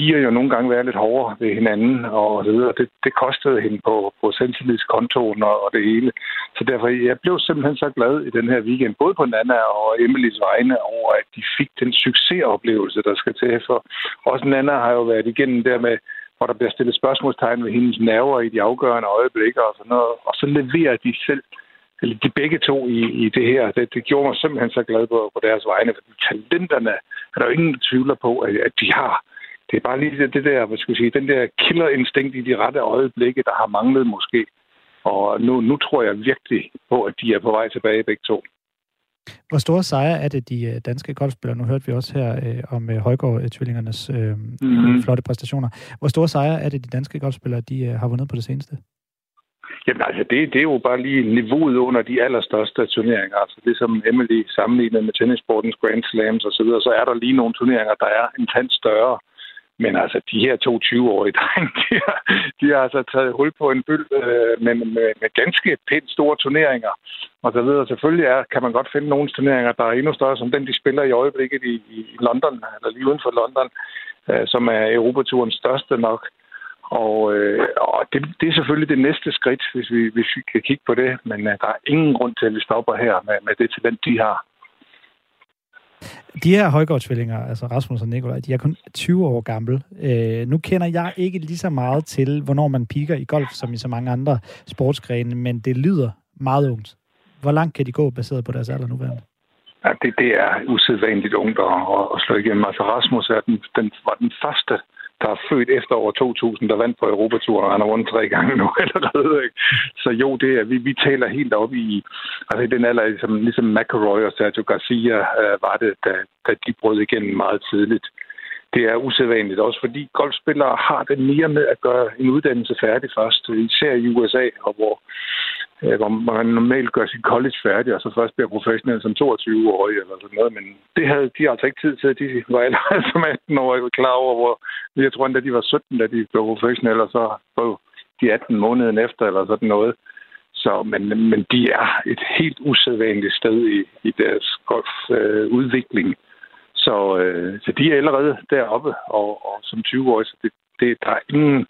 piger jo nogle gange være lidt hårdere ved hinanden og så videre. Det, det kostede hende på, på selvtillidskontoen og, og det hele. Så derfor, jeg blev simpelthen så glad i den her weekend, både på Nana og Emilys vegne, over at de fik den succesoplevelse, der skal til. For også Nana har jo været igennem der med, hvor der bliver stillet spørgsmålstegn ved hendes nerver i de afgørende øjeblikke og sådan noget. Og så leverer de selv eller de begge to i, i det her, det, det gjorde mig simpelthen så glad på, på deres vegne, fordi talenterne er der jo ingen tvivler på, at, at de har. Det er bare lige det, der, hvad skal jeg sige, den der killerinstinkt i de rette øjeblikke, der har manglet måske. Og nu, nu tror jeg virkelig på, at de er på vej tilbage begge to. Hvor store sejre er det, de øh, danske golfspillere, nu hørte vi også her øh, om øh, Højgaard-tvillingernes øh, mm-hmm. flotte præstationer. Hvor store sejre er det, de danske golfspillere, de øh, har vundet på det seneste? Jamen altså, det, det er jo bare lige niveauet under de allerstørste turneringer. Altså det som Emily sammenlignet med tennissportens Grand Slams osv., så, videre, så er der lige nogle turneringer, der er en tand større. Men altså, de her to 20-årige drenge, de har, de har altså taget hul på en byld øh, med, med, med ganske pænt store turneringer. Og så videre. Selvfølgelig er, kan man godt finde nogle turneringer, der er endnu større, som den, de spiller i øjeblikket i, i London, eller lige uden for London, øh, som er Europaturens største nok. Og, øh, og det, det er selvfølgelig det næste skridt, hvis vi, hvis vi kan kigge på det. Men øh, der er ingen grund til, at vi stopper her med, med det talent, de har. De her højgårdsvillinger, altså Rasmus og Nikolaj, de er kun 20 år gamle. Øh, nu kender jeg ikke lige så meget til, hvornår man piker i golf, som i så mange andre sportsgrene, men det lyder meget ungt. Hvor langt kan de gå, baseret på deres alder nuværende? Ja, det, det er usædvanligt ungt at, at slå igennem. Altså Rasmus er den, den, var den første der er født efter år 2000, der vandt på Europaturen, og han har vundet tre gange nu allerede. Ikke? Så jo, det er, vi, vi taler helt op i, altså i den alder, ligesom, ligesom McElroy og Sergio Garcia øh, var det, da, da de brød igennem meget tidligt. Det er usædvanligt også, fordi golfspillere har det mere med at gøre en uddannelse færdig først, især i USA, og hvor Øh, hvor man normalt gør sit college færdig, og så først bliver professionel som 22-årig eller sådan noget. Men det havde de altså ikke tid til. De var allerede som 18-årige klar over, hvor jeg tror endda, de var 17, da de blev professionelle, og så på de 18 måneder efter eller sådan noget. Så, men, men de er et helt usædvanligt sted i, i deres golfudvikling. Øh, så, øh, så de er allerede deroppe, og, og som 20-årige, så det, det, der er ingen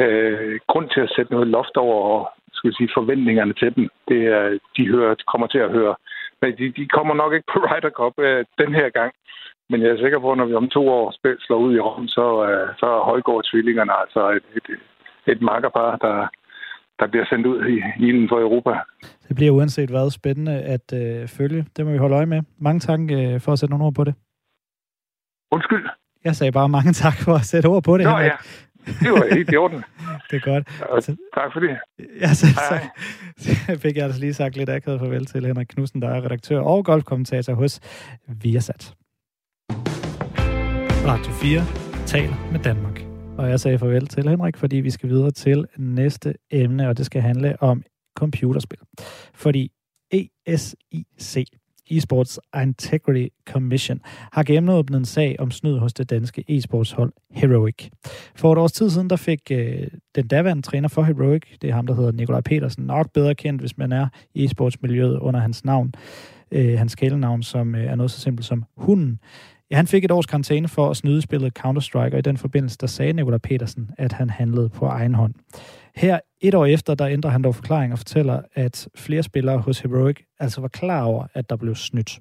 øh, grund til at sætte noget loft over skal vi sige, forventningerne til dem. Det er, de hører, kommer til at høre. Men de, de kommer nok ikke på Ryder Cup øh, den her gang. Men jeg er sikker på, at når vi om to år spil, slår ud i Rom, så, øh, så er Højgaard tvillingerne altså et, et, et makkerpar, der, der bliver sendt ud i ilden for Europa. Det bliver uanset hvad spændende at øh, følge. Det må vi holde øje med. Mange tak øh, for at sætte nogle ord på det. Undskyld. Jeg sagde bare mange tak for at sætte ord på det. Nå, ja. Det var helt i orden. det er godt. Altså, tak for det. Ja, så, hej, hej. så fik jeg altså lige sagt lidt akavet farvel til Henrik Knudsen, der er redaktør og golfkommentator hos Viasat. Radio 4 taler med Danmark. Og jeg sagde farvel til Henrik, fordi vi skal videre til næste emne, og det skal handle om computerspil. Fordi ESIC, Esports Integrity Commission har gennemåbnet en sag om snyd hos det danske e-sportshold Heroic. For et års tid siden, der fik øh, den daværende træner for Heroic, det er ham, der hedder Nikolaj Petersen, nok bedre kendt, hvis man er i e-sportsmiljøet under hans navn, øh, hans kælenavn, som øh, er noget så simpelt som Hunden. Ja, han fik et års karantæne for at snyde spillet Counter-Strike, og i den forbindelse, der sagde Nikolaj Petersen, at han handlede på egen hånd. Her et år efter, der ændrer han dog forklaring og fortæller, at flere spillere hos Heroic altså var klar over, at der blev snydt.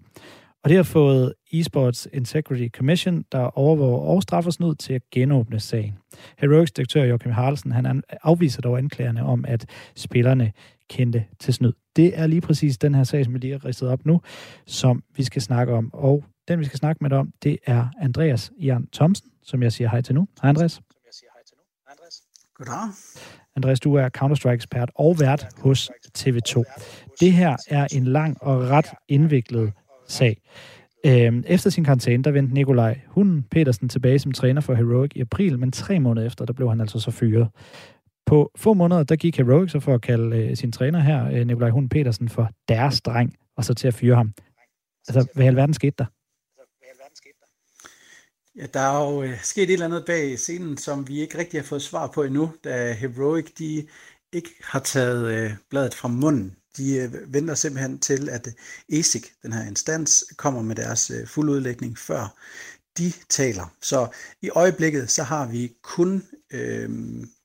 Og det har fået Esports Integrity Commission, der overvåger og straffer snyd til at genåbne sagen. Heroics direktør Joachim Harlsen, han afviser dog anklagerne om, at spillerne kendte til snyd. Det er lige præcis den her sag, som vi lige har ridset op nu, som vi skal snakke om. Og den, vi skal snakke med dig om, det er Andreas Jan Thomsen, som jeg siger hej til nu. Hej Andreas. Goddag. Andreas, du er Counter-Strike-ekspert og vært hos TV2. Det her er en lang og ret indviklet sag. Øhm, efter sin karantæne, der vendte Nikolaj Hunden Petersen tilbage som træner for Heroic i april, men tre måneder efter, der blev han altså så fyret. På få måneder, der gik Heroic så for at kalde øh, sin træner her, øh, Nikolaj Hunden Petersen, for deres dreng, og så til at fyre ham. Altså, hvad i alverden skete der? Ja, der er jo øh, sket et eller andet bag scenen, som vi ikke rigtig har fået svar på endnu, da Heroic de ikke har taget øh, bladet fra munden. De øh, venter simpelthen til, at øh, ESIC, den her instans, kommer med deres øh, fuldudlægning, før de taler. Så i øjeblikket, så har vi kun, øh,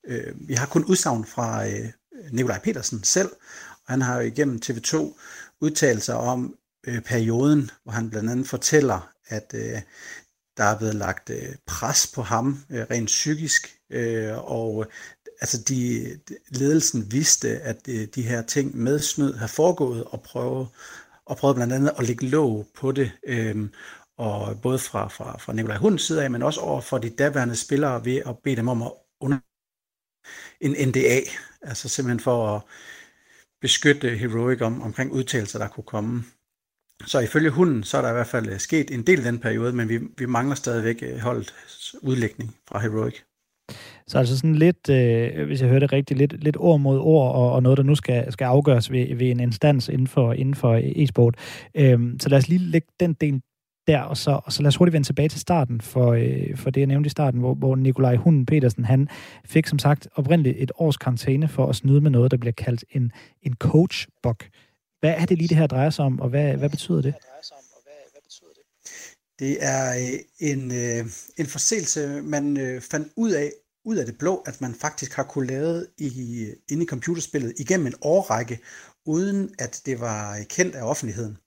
øh, vi har kun udsagn fra øh, Nikolaj Petersen selv, og han har jo igennem TV2 udtalt sig om øh, perioden, hvor han blandt andet fortæller, at øh, der er blevet lagt øh, pres på ham øh, rent psykisk, øh, og øh, altså de, ledelsen vidste, at de, de her ting med snyd har foregået, og prøvede, og prøvede blandt andet at lægge låg på det, øh, og både fra, fra, fra Nikolaj Hunds side af, men også over for de daværende spillere ved at bede dem om at under en NDA, altså simpelthen for at beskytte Heroic om, omkring udtalelser, der kunne komme. Så ifølge hunden, så er der i hvert fald øh, sket en del i den periode, men vi, vi mangler stadigvæk øh, holdt udlægning fra Heroic. Så altså sådan lidt, øh, hvis jeg hørte det rigtigt, lidt, lidt ord mod ord, og, og noget, der nu skal, skal afgøres ved, ved en instans inden for, inden for e-sport. Øhm, så lad os lige lægge den del der, og så, og så lad os hurtigt vende tilbage til starten, for, øh, for det jeg nævnte i starten, hvor, hvor Nikolaj Hunden Petersen, han fik som sagt oprindeligt et års karantæne for at snyde med noget, der bliver kaldt en, en coach hvad er det lige, det her drejer sig om, og hvad, hvad betyder det? Det er øh, en, øh, en forseelse, man øh, fandt ud af, ud af det blå, at man faktisk har kunne lave i, inde i computerspillet igennem en årrække, uden at det var kendt af offentligheden.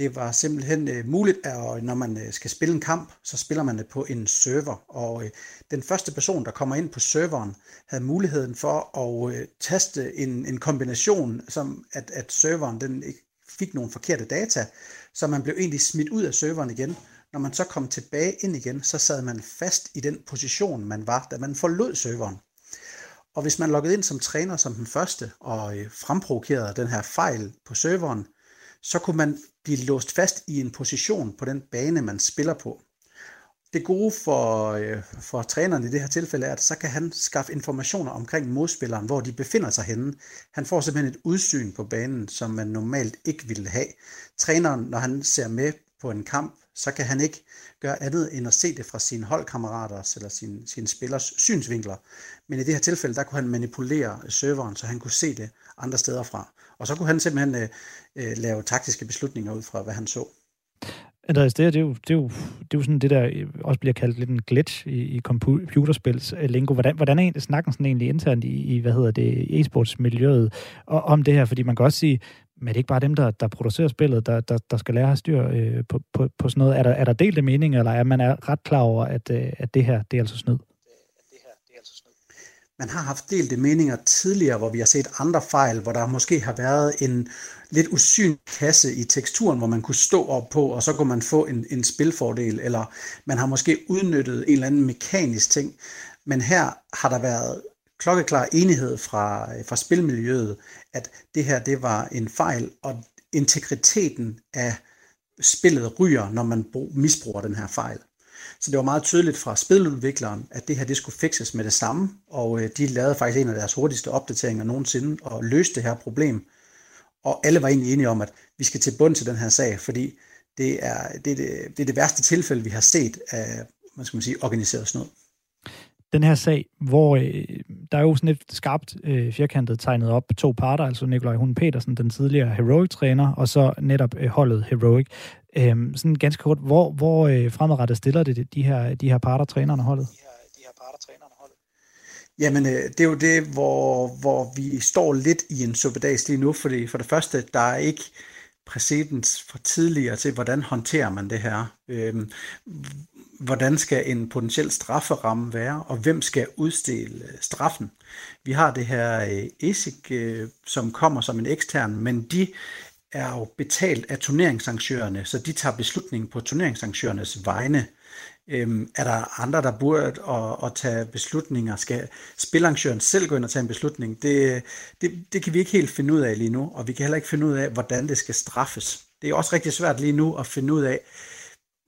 Det var simpelthen øh, muligt, at øh, når man øh, skal spille en kamp, så spiller man det på en server. Og øh, den første person, der kommer ind på serveren, havde muligheden for at øh, en, en kombination, som at, at serveren den ikke fik nogle forkerte data, så man blev egentlig smidt ud af serveren igen. Når man så kom tilbage ind igen, så sad man fast i den position, man var, da man forlod serveren. Og hvis man loggede ind som træner som den første og øh, fremprovokerede den her fejl på serveren, så kunne man blive låst fast i en position på den bane, man spiller på. det gode for, øh, for træneren i det her tilfælde er, at så kan han skaffe informationer omkring modspilleren, hvor de befinder sig henne. Han får simpelthen et udsyn på banen, som man normalt ikke ville have. Træneren, når han ser med på en kamp, så kan han ikke gøre andet end at se det fra sine holdkammeraters eller sine, sine spillers synsvinkler. Men i det her tilfælde, der kunne han manipulere serveren, så han kunne se det andre steder fra. Og så kunne han simpelthen øh, øh, lave taktiske beslutninger ud fra, hvad han så. Andreas, det, er, det, er jo, det, er jo, det er jo sådan det, der øh, også bliver kaldt lidt en glitch i, i computerspils øh, lingo. Hvordan, hvordan er egentlig, snakken sådan egentlig internt i, i hvad hedder det, e-sportsmiljøet og, om det her? Fordi man kan også sige, men det er ikke bare dem, der, der producerer spillet, der, der, der skal lære at have styr øh, på, på, på sådan noget. Er der, er der delte mening, eller er man er ret klar over, at, øh, at det her, det er altså snyd? Man har haft delte meninger tidligere, hvor vi har set andre fejl, hvor der måske har været en lidt usynlig kasse i teksturen, hvor man kunne stå op på, og så kunne man få en, en spilfordel, eller man har måske udnyttet en eller anden mekanisk ting. Men her har der været klokkeklar enighed fra, fra spilmiljøet, at det her det var en fejl, og integriteten af spillet ryger, når man misbruger den her fejl. Så det var meget tydeligt fra spiludvikleren, at det her det skulle fikses med det samme, og øh, de lavede faktisk en af deres hurtigste opdateringer nogensinde og løste det her problem. Og alle var egentlig enige om, at vi skal til bund til den her sag, fordi det er det, er det, det, er det værste tilfælde, vi har set af hvad skal man sige, organiseret snyd den her sag, hvor øh, der er jo sådan et skarpt øh, firkantet tegnet op to parter, altså Nikolaj Hun Petersen, den tidligere Heroic-træner, og så netop øh, holdet Heroic. Øh, sådan ganske kort, hvor, hvor øh, fremadrettet stiller det de her, de her parter, trænerne holdet? De her, parter, trænerne holdet? Jamen, øh, det er jo det, hvor, hvor vi står lidt i en suppedags lige nu, fordi for det første, der er ikke præcedens for tidligere til, hvordan håndterer man det her. Øhm, hvordan skal en potentiel strafferamme være, og hvem skal udstille øh, straffen. Vi har det her øh, ESIC, øh, som kommer som en ekstern, men de er jo betalt af turneringsarrangørerne, så de tager beslutningen på turneringsarrangørernes vegne. Øhm, er der andre, der burde at, at tage beslutninger? Skal spilarrangøren selv gå ind og tage en beslutning? Det, det, det kan vi ikke helt finde ud af lige nu, og vi kan heller ikke finde ud af, hvordan det skal straffes. Det er også rigtig svært lige nu at finde ud af,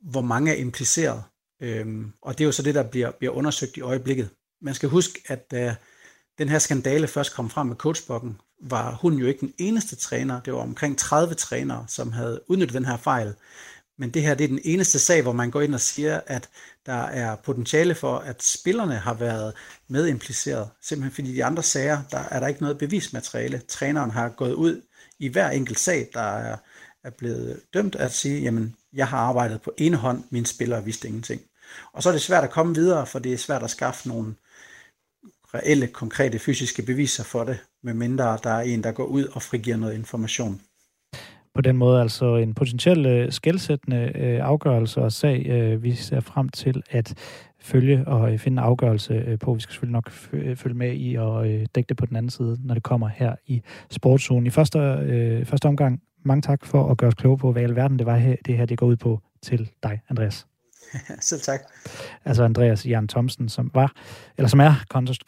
hvor mange er impliceret. Øhm, og det er jo så det, der bliver, bliver undersøgt i øjeblikket. Man skal huske, at da den her skandale først kom frem med coachbokken, var hun jo ikke den eneste træner. Det var omkring 30 trænere, som havde udnyttet den her fejl. Men det her det er den eneste sag, hvor man går ind og siger, at der er potentiale for, at spillerne har været medimpliceret. Simpelthen fordi de andre sager, der er der ikke noget bevismateriale. Træneren har gået ud i hver enkelt sag, der er, er blevet dømt at sige, jamen, jeg har arbejdet på ene hånd, mine spillere vidste ingenting. Og så er det svært at komme videre, for det er svært at skaffe nogle reelle, konkrete fysiske beviser for det, medmindre der er en, der går ud og frigiver noget information. På den måde altså en potentiel øh, uh, skældsættende øh, afgørelse og sag, øh, vi ser frem til at følge og finde en afgørelse på. Vi skal selvfølgelig nok følge med i og dække det på den anden side, når det kommer her i sportszonen. I første, første omgang, mange tak for at gøre os kloge på, hvad i alverden det var her, det her det går ud på til dig, Andreas. Selv tak. Altså Andreas Jan Thomsen, som var, eller som er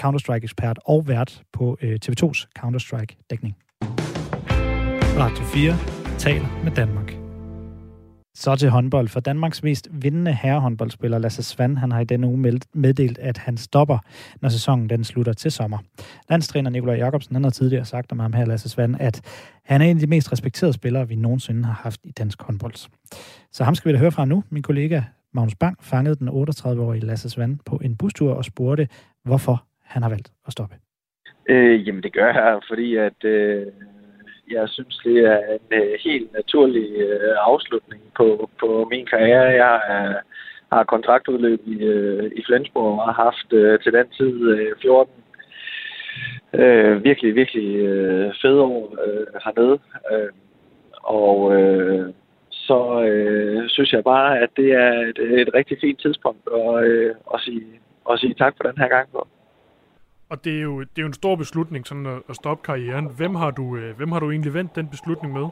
Counter-Strike-ekspert og vært på øh, TV2's Counter-Strike-dækning. Radio 4 taler med Danmark. Så til håndbold. For Danmarks mest vindende herrehåndboldspiller Lasse Svand, han har i denne uge meddelt, at han stopper, når sæsonen den slutter til sommer. Landstræner Nikolaj Jacobsen han har tidligere sagt om ham her, Lasse Svand, at han er en af de mest respekterede spillere, vi nogensinde har haft i dansk håndbold. Så ham skal vi da høre fra nu. Min kollega Magnus Bang fangede den 38-årige Lasse Svand på en bustur og spurgte, hvorfor han har valgt at stoppe. Øh, jamen det gør jeg, fordi at øh, jeg synes, det er en øh, helt naturlig øh, afslutning på, på min karriere. Jeg er, har kontraktudløb i, øh, i Flensborg og har haft øh, til den tid øh, 14 øh, virkelig, virkelig øh, fede år øh, hernede. Øh, og øh, så øh, synes jeg bare, at det er et, et rigtig fint tidspunkt at, øh, at, sige, at sige tak for den her gang. Og det er jo, det er jo en stor beslutning sådan at, at stoppe karrieren. Hvem har, du, øh, hvem har du egentlig vendt den beslutning med?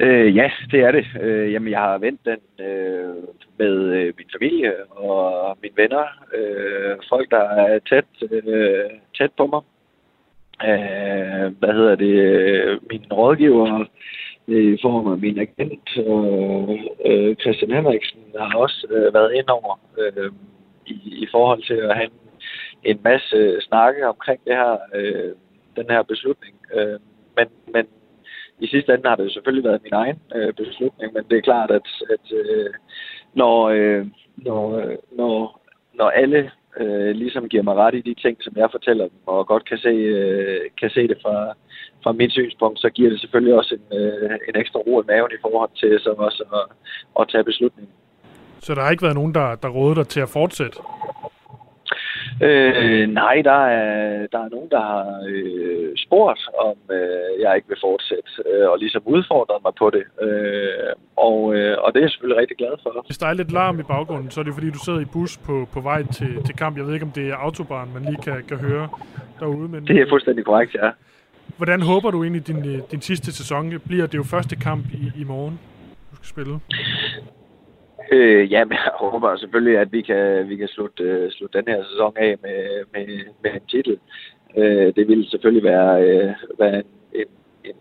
Øh, ja, det er det. Øh, jamen, jeg har vendt den øh, med øh, min familie og mine venner. Øh, folk, der er tæt, øh, tæt på mig. Øh, hvad hedder det? Min rådgiver Øh, i form af min agent. Og, øh, Christian Henriksen har også øh, været ind over øh, i, i forhold til at have en, en masse snakke omkring det her, øh, den her beslutning. Øh, men, men i sidste ende har det selvfølgelig været min egen øh, beslutning, men det er klart, at, at øh, når, øh, når, øh, når, når alle øh, ligesom giver mig ret i de ting, som jeg fortæller dem, og godt kan se, øh, kan se det fra, fra mit synspunkt, så giver det selvfølgelig også en, øh, en ekstra ro i maven i forhold til som også at, at tage beslutningen. Så der har ikke været nogen, der, der rådede dig til at fortsætte? Øh, nej, der er, der er nogen, der har øh, spurgt, om øh, jeg ikke vil fortsætte, øh, og ligesom udfordret mig på det. Øh, og, øh, og det er jeg selvfølgelig rigtig glad for. Hvis der er lidt larm i baggrunden, så er det fordi, du sidder i bus på, på vej til, til kamp. Jeg ved ikke, om det er autobahn, man lige kan, kan høre derude. Men, det er fuldstændig korrekt, ja. Hvordan håber du egentlig, din, øh, din sidste sæson bliver? Det jo første kamp i, i morgen, du skal spille. Øh, ja, men jeg håber selvfølgelig, at vi kan, vi kan slutte, øh, slutte den her sæson af med, med, med en titel. Øh, det ville selvfølgelig være, øh, være en, en, en,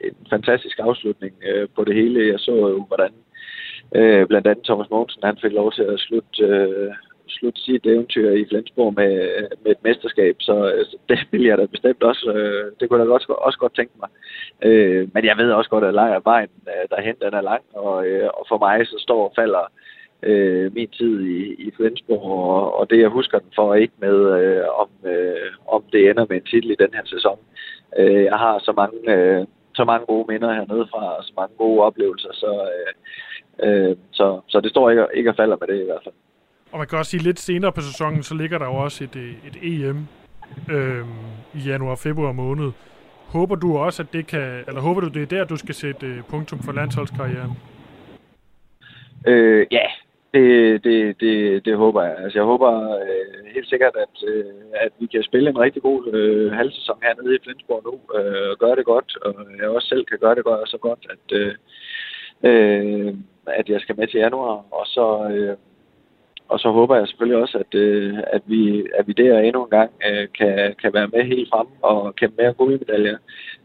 en fantastisk afslutning øh, på det hele. Jeg så jo, hvordan øh, blandt andet Thomas Mogensen han fik lov til at slutte, øh, slutte sit eventyr i Flensborg med, med et mesterskab, så det vil jeg da bestemt også, øh, det kunne jeg da også, også godt tænke mig. Øh, men jeg ved også godt, at vejen øh, derhen, den er lang, og, øh, og for mig så står og falder øh, min tid i, i Flensborg, og, og det jeg husker den for ikke med, øh, om, øh, om det ender med en titel i den her sæson. Øh, jeg har så mange, øh, så mange gode minder hernede fra, og så mange gode oplevelser, så, øh, øh, så, så det står ikke, ikke og falder med det i hvert fald. Og man kan også sige, lidt senere på sæsonen, så ligger der jo også et, øh, et EM øh, i januar-februar måned. Håber du også, at det kan, eller håber du, det er der, du skal sætte øh, punktum for landsholdskarrieren? Øh, ja, det, det, det, det håber jeg. Altså, jeg håber øh, helt sikkert, at, øh, at vi kan spille en rigtig god øh, halvsæson hernede i Flensborg nu, øh, og gøre det godt, og jeg også selv kan gøre det godt, så godt, at, øh, øh, at jeg skal med til januar, og så, øh, og så håber jeg selvfølgelig også, at, øh, at, vi, at vi der endnu en gang øh, kan, kan være med helt frem og kæmpe mere guldmedaljer.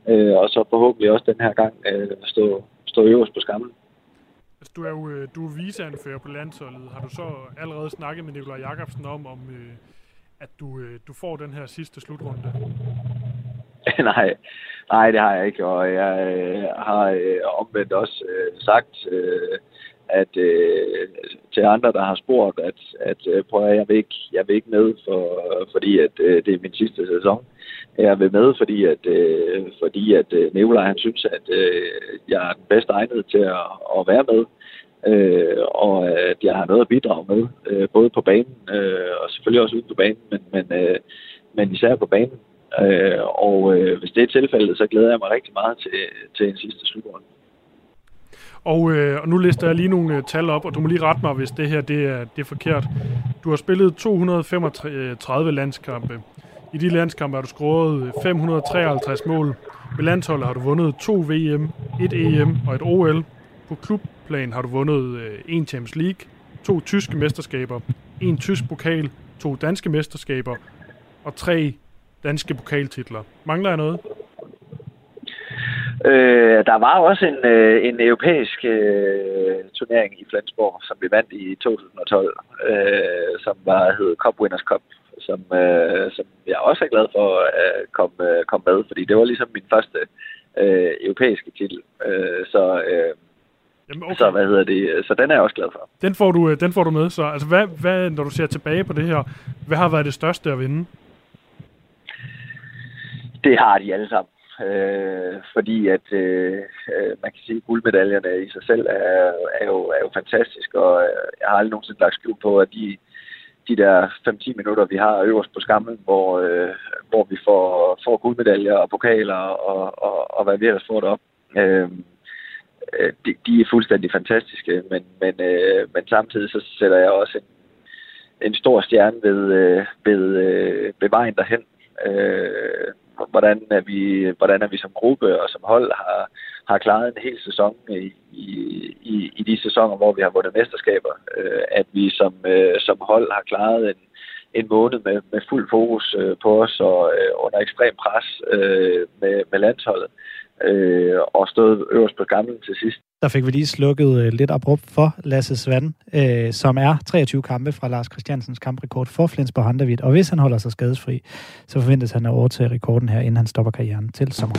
Øh, og så forhåbentlig også den her gang øh, stå, stå øverst på skammen. Altså, du er jo øh, du er viseanfører på landsholdet. Har du så allerede snakket med Nikolaj Jakobsen om, om øh, at du, øh, du får den her sidste slutrunde? nej, nej, det har jeg ikke, og jeg øh, har øh, omvendt også øh, sagt, øh, at øh, til andre, der har spurgt, at, at øh, prøv at jeg vil ikke, jeg vil ikke med, for, fordi at øh, det er min sidste sæson. Jeg vil med, fordi at, øh, fordi at øh, Nikolaj, han synes, at øh, jeg er den bedste egnet til at, at være med. Øh, og at jeg har noget at bidrage med, øh, både på banen øh, og selvfølgelig også uden på banen, men, men, øh, men især på banen. Øh, og øh, hvis det er tilfældet, så glæder jeg mig rigtig meget til, til en sidste slutrunde. Og, øh, og nu lister jeg lige nogle øh, tal op, og du må lige rette mig, hvis det her det er, det er forkert. Du har spillet 235 landskampe. I de landskampe har du scoret øh, 553 mål. Ved landsholdet har du vundet to VM, et EM og et OL. På klubplan har du vundet øh, en Champions League, to tyske mesterskaber, en tysk pokal, to danske mesterskaber og tre danske pokaltitler. Mangler jeg noget? Øh, der var også en, øh, en europæisk øh, turnering i Flensborg, som vi vandt i 2012, øh, som var hed Cup Winners Cup, som, øh, som jeg også er glad for at komme, øh, komme med, fordi det var ligesom min første øh, europæiske titel. Øh, så øh, Jamen okay. Så hvad hedder det? Så den er jeg også glad for. Den får du, øh, den får du med. Så altså, hvad, hvad, når du ser tilbage på det her, hvad har været det største at vinde? Det har de alle sammen øh, fordi at øh, øh, man kan sige, at guldmedaljerne i sig selv er, er, jo, er jo fantastisk, og øh, jeg har aldrig nogensinde lagt skjul på, at de, de der 5-10 minutter, vi har øverst på skammen, hvor, øh, hvor vi får, får guldmedaljer og pokaler og, og, og hvad vi ellers får det op, øh, øh, de, de er fuldstændig fantastiske, men, men, øh, men samtidig så sætter jeg også en, en stor stjerne ved, øh, ved, øh, ved vejen derhen. Øh, hvordan er vi, hvordan er vi som gruppe og som hold har, har klaret en hel sæson i, i, i de sæsoner, hvor vi har vundet mesterskaber. Øh, at vi som, øh, som hold har klaret en, en måned med, med fuld fokus øh, på os og øh, under ekstrem pres øh, med, med landsholdet. øh, og stået øverst på gamlen til sidst. Der fik vi lige slukket øh, lidt abrupt for Lasse Svand, øh, som er 23 kampe fra Lars Christiansens kamprekord for Flensborg Handevidt. Og hvis han holder sig skadesfri, så forventes han at overtage rekorden her, inden han stopper karrieren til sommer.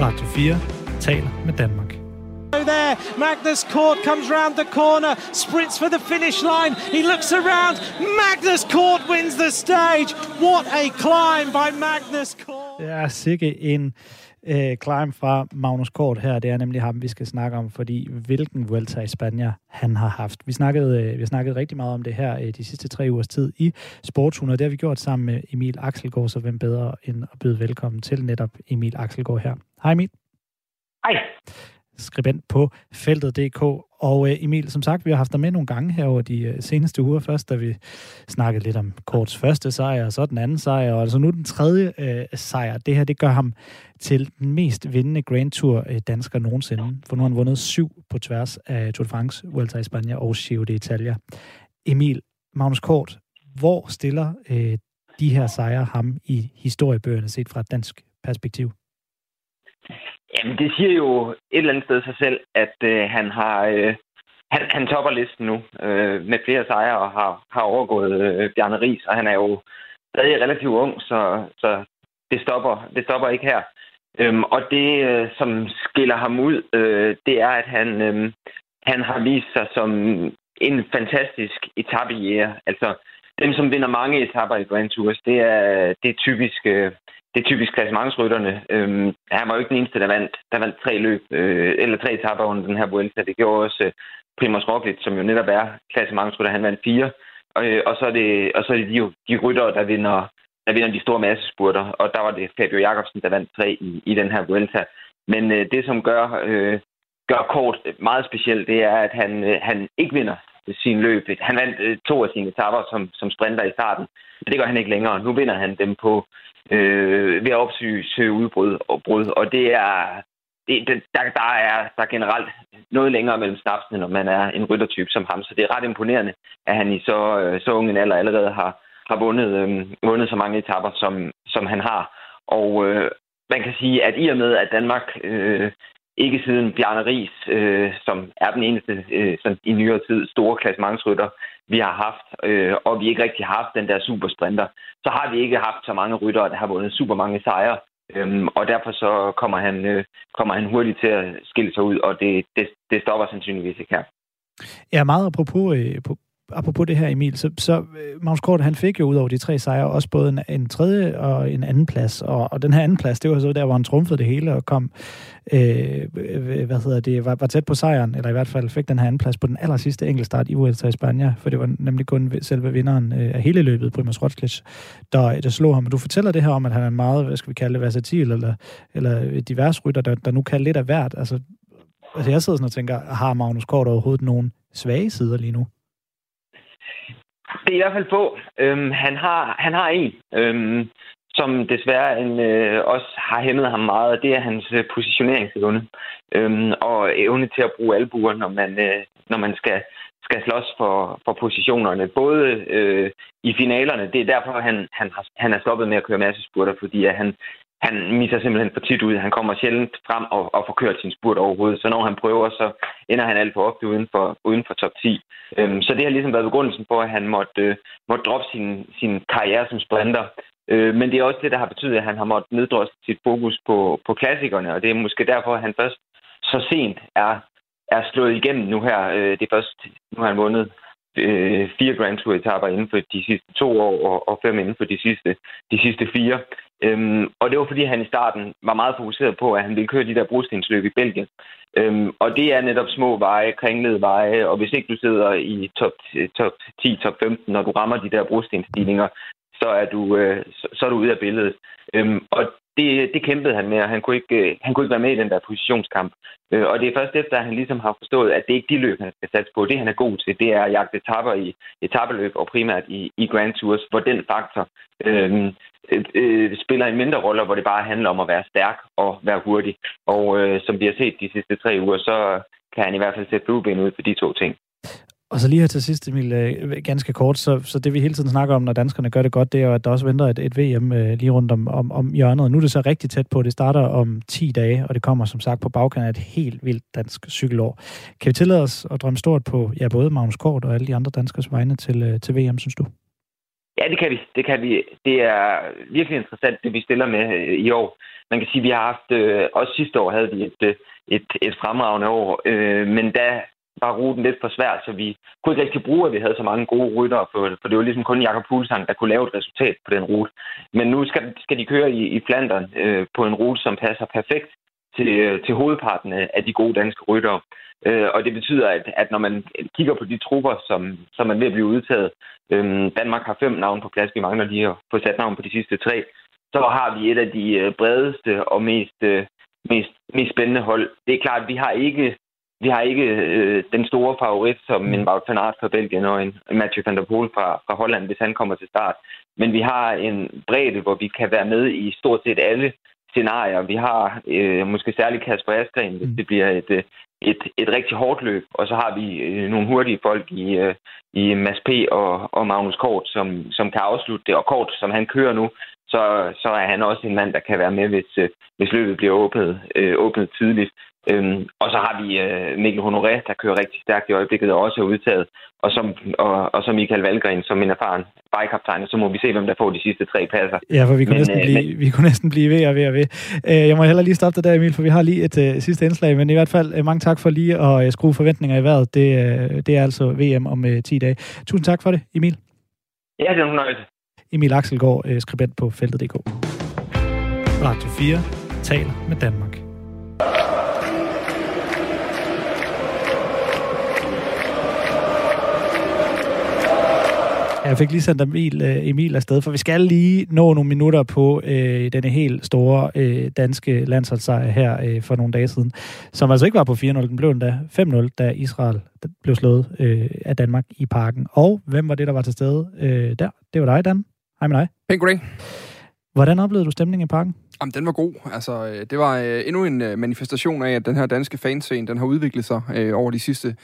Radio 4 taler med Danmark. there. Magnus Court comes round the corner, sprints for the finish line. He looks around. Magnus Court wins the stage. What a climb by Magnus Court. Det er sikke en øh, climb fra Magnus Kort her. Det er nemlig ham, vi skal snakke om, fordi hvilken Vuelta i Spanien han har haft. Vi snakkede, øh, vi har snakket rigtig meget om det her øh, de sidste tre ugers tid i Sportshund, og det har vi gjort sammen med Emil Axelgaard, så hvem bedre end at byde velkommen til netop Emil Axelgaard her. Hej Emil. Hej. Skribent på feltet.dk. Og øh, Emil, som sagt, vi har haft dig med nogle gange her over de øh, seneste uger. Først, da vi snakkede lidt om Korts første sejr, og så den anden sejr, og altså nu den tredje øh, sejr. Det her, det gør ham til den mest vindende Grand Tour øh, dansker nogensinde. For nu har han vundet syv på tværs af Tour de France, Vuelta i Spanien og Giro d'Italia. Emil, Magnus Kort, hvor stiller øh, de her sejre ham i historiebøgerne set fra et dansk perspektiv? Jamen, det siger jo et eller andet sted sig selv, at øh, han har... Øh, han, han topper listen nu øh, med flere sejre og har, har overgået øh, Bjarne Ries, og han er jo stadig relativt ung, så, så det, stopper, det stopper ikke her. Øhm, og det, øh, som skiller ham ud, øh, det er, at han, øh, han har vist sig som en fantastisk etappejæger. Altså, dem, som vinder mange etapper i Grand Tours, det er, det er typisk... Øh, det er typisk klassementsrytterne. Øhm, han var jo ikke den eneste, der vandt, der vandt tre løb, øh, eller tre etapper under den her Vuelta. Det gjorde også øh, Primoz Roglic, som jo netop er klassementsrytter. Han vandt fire. Øh, og, så er det, og så er det de, de ryttere, der vinder, der vinder de store massespurter. Og der var det Fabio Jakobsen, der vandt tre i, i den her Vuelta. Men øh, det, som gør, øh, gør kort meget specielt, det er, at han, øh, han ikke vinder sin løb. Han vandt øh, to af sine etapper som, som sprinter i starten. Men det gør han ikke længere. Nu vinder han dem på øh, ved at opsøge udbrud og brud. Og det er, det, der, der, er, der er generelt noget længere mellem snapsene, når man er en ryttertype som ham. Så det er ret imponerende, at han i så, øh, så ung en alder allerede har, har vundet, øh, vundet så mange etapper, som, som han har. Og øh, man kan sige, at i og med, at Danmark øh, ikke siden Bjarne Ries, øh, som er den eneste øh, sådan i nyere tid store klassementsrytter, vi har haft, øh, og vi ikke rigtig har haft den der supersprinter, så har vi ikke haft så mange ryttere, der har vundet super mange sejre. Øhm, og derfor så kommer han, øh, kommer han hurtigt til at skille sig ud, og det, det, det stopper sandsynligvis ikke her. Ja, meget apropos, øh, på, apropos det her, Emil, så, så øh, Magnus Kort, han fik jo ud over de tre sejre også både en, en tredje og en anden plads, og, og den her anden plads, det var så der, hvor han trumfede det hele og kom, øh, hvad hedder det, var, var tæt på sejren, eller i hvert fald fik den her anden plads på den aller sidste enkeltstart i Vuelta i Spanien, for det var nemlig kun selve vinderen øh, af hele løbet, Primoz Roglic, der, der slog ham. Og du fortæller det her om, at han er en meget, hvad skal vi kalde det, versatil, eller, eller divers rytter, der, der nu kan lidt af hvert. Altså, altså jeg sidder sådan og tænker, har Magnus Kort overhovedet nogen svage sider lige nu? Det er i hvert fald få. Øhm, han, har, han har en, øhm, som desværre en, øh, også har hæmmet ham meget, og det er hans øh, positioneringsevne. Øhm, og evne til at bruge albuer, når man, øh, når man skal, skal slås for, for positionerne. Både øh, i finalerne, det er derfor, han, han, har, han er stoppet med at køre massespurter, fordi at han, han misser simpelthen for tit ud. Han kommer sjældent frem og, og får kørt sin spurt overhovedet. Så når han prøver, så ender han alt for ofte uden for, uden for top 10. Øhm, så det har ligesom været begrundelsen for, at han måtte, øh, måtte droppe sin, sin karriere som sprinter. Øh, men det er også det, der har betydet, at han har måttet neddrosle sit fokus på, på klassikerne. Og det er måske derfor, at han først så sent er, er slået igennem nu her. Øh, det er først, nu har han vundet øh, fire Grand Tour etaper inden for de sidste to år, og, og fem inden for de sidste, de sidste fire. Øhm, og det var fordi, han i starten var meget fokuseret på, at han ville køre de der brostensløb i Belgien. Øhm, og det er netop små veje, kringlede veje, og hvis ikke du sidder i top, top 10, top 15, når du rammer de der brostensstigninger, så er du, øh, så, så er du ude af billedet. Øhm, og det, det kæmpede han med, og han kunne, ikke, øh, han kunne ikke være med i den der positionskamp. Øh, og det er først efter, at han ligesom har forstået, at det ikke er de løb, han skal satse på. Det, han er god til, det er at jagte etapper i etappeløb, og primært i, i Grand Tours, hvor den faktor øhm, øh, øh, spiller en mindre rolle, hvor det bare handler om at være stærk og være hurtig. Og øh, som vi har set de sidste tre uger, så kan han i hvert fald sætte flueben ud for de to ting. Og så lige her til sidst, Emil, øh, ganske kort, så, så det vi hele tiden snakker om, når danskerne gør det godt, det er jo, at der også venter et, et VM øh, lige rundt om, om, om hjørnet. Nu er det så rigtig tæt på, det starter om 10 dage, og det kommer som sagt på bagkanten af et helt vildt dansk cykelår. Kan vi tillade os at drømme stort på ja, både Magnus Kort og alle de andre danskers vegne til, øh, til VM, synes du? Ja, det kan vi. Det kan vi. Det er virkelig interessant, det vi stiller med øh, i år. Man kan sige, at vi har haft, øh, også sidste år havde vi et, øh, et, et fremragende år, øh, men da var ruten lidt for svær, så vi kunne ikke rigtig bruge, at vi havde så mange gode ryttere, for, for det var ligesom kun Jakob Fuglsang, der kunne lave et resultat på den rute. Men nu skal, skal de køre i, i Flandern øh, på en rute, som passer perfekt til, øh, til hovedparten af de gode danske ryttere. Øh, og det betyder, at, at når man kigger på de trupper, som, som er ved at blive udtaget, øh, Danmark har fem navne på plads, vi mangler lige at få sat navn på de sidste tre, så har vi et af de øh, bredeste og mest, øh, mest, mest spændende hold. Det er klart, at vi har ikke vi har ikke øh, den store favorit som en Wout van Aert fra Belgien og en Mathieu van der Poel fra, fra Holland, hvis han kommer til start. Men vi har en bredde, hvor vi kan være med i stort set alle scenarier. Vi har øh, måske særligt Kasper Askren, hvis mm. det bliver et, øh, et, et rigtig hårdt løb. Og så har vi øh, nogle hurtige folk i, øh, i Mads P. og, og Magnus Kort, som, som kan afslutte det. Og Kort, som han kører nu, så, så er han også en mand, der kan være med, hvis, øh, hvis løbet bliver åbnet, øh, åbnet tidligt. Øhm, og så har vi øh, Mikkel Honoré, der kører rigtig stærkt i øjeblikket og også er udtaget. Og, som, og, og så Michael Valgren som en erfaren bajkaptajn, så må vi se, hvem der får de sidste tre pladser. Ja, for vi kunne, men, næsten, øh, blive, men... vi kunne næsten blive ved og ved og ved. Øh, jeg må heller lige stoppe dig der, Emil, for vi har lige et uh, sidste indslag, men i hvert fald uh, mange tak for lige at uh, skrue forventninger i vejret. Det, uh, det er altså VM om uh, 10 dage. Tusind tak for det, Emil. Ja, det er nødt. Emil Axelgaard, uh, skribent på feltet.dk. Radio 4 taler med Danmark. Jeg fik lige sendt Emil, uh, Emil afsted, for vi skal lige nå nogle minutter på uh, denne helt store uh, danske landsholdssejr her uh, for nogle dage siden, som altså ikke var på 4-0, den blev endda 5-0, da Israel blev slået uh, af Danmark i parken. Og hvem var det, der var til stede uh, der? Det var dig, Dan. Hej med dig. Pænt goddag. Hvordan oplevede du stemningen i parken? Jamen, den var god. Altså, øh, det var øh, endnu en øh, manifestation af, at den her danske fanscene, den har udviklet sig øh, over de sidste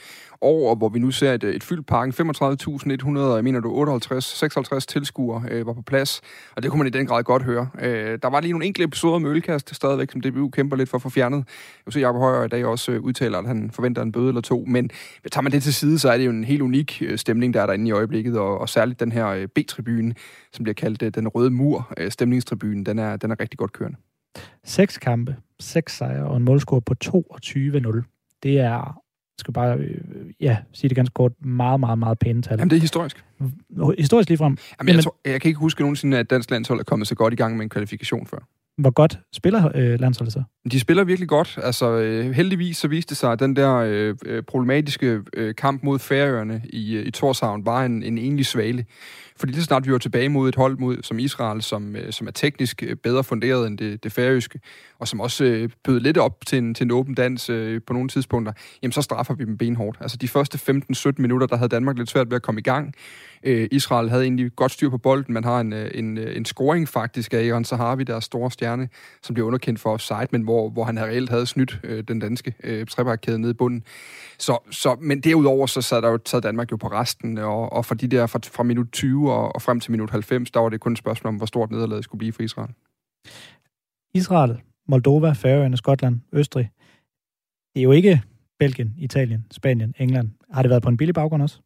år, hvor vi nu ser et, et fyldt parken. 35.100, jeg mener du, 58, 56 tilskuere øh, var på plads, og det kunne man i den grad godt høre. Øh, der var lige nogle enkelte episoder med ølkast stadigvæk, som DBU kæmper lidt for at få fjernet. Jeg vil se, Jacob Højer i dag også øh, udtaler, at han forventer en bøde eller to, men tager man det til side, så er det jo en helt unik øh, stemning, der er derinde i øjeblikket, og, og særligt den her øh, B-tribune, som bliver kaldt øh, den røde mur, øh, stemningstribunen, den er, den er rigtig godt kørende. Seks kampe, seks sejre og en målscore på 22-0. Det er, skal bare øh, ja, sige det ganske kort, meget, meget, meget pæne tal. Jamen, det er historisk. Historisk ligefrem. Jamen, jeg, tror, jeg kan ikke huske nogensinde, at dansk landshold er kommet så godt i gang med en kvalifikation før. Hvor godt spiller øh, landsholdet så? De spiller virkelig godt. Altså, øh, heldigvis så viste det sig, at den der øh, øh problematiske øh, kamp mod Færøerne i, øh, i Torshavn var en, en enlig svale. Fordi lige så snart vi var tilbage mod et hold mod, som Israel, som, øh, som er teknisk øh, bedre funderet end det, det færøske, og som også øh, bød lidt op til en, til en åben dans øh, på nogle tidspunkter, jamen så straffer vi dem benhårdt. Altså de første 15-17 minutter, der havde Danmark lidt svært ved at komme i gang. Øh, Israel havde egentlig godt styr på bolden. Man har en, øh, en, øh, en scoring faktisk af Aaron Sahavi, deres store stjerne, som bliver underkendt for offside, men hvor, hvor han reelt havde snydt øh, den danske øh, trebakkæde nede i bunden. Så, så, men derudover så sad, der jo, sad Danmark jo på resten, og, og fra, de der, fra, fra minut 20 og, og frem til minut 90, der var det kun et spørgsmål om, hvor stort nederlaget skulle blive for Israel. Israel, Moldova, Færøerne, Skotland, Østrig. Det er jo ikke Belgien, Italien, Spanien, England. Har det været på en billig baggrund også?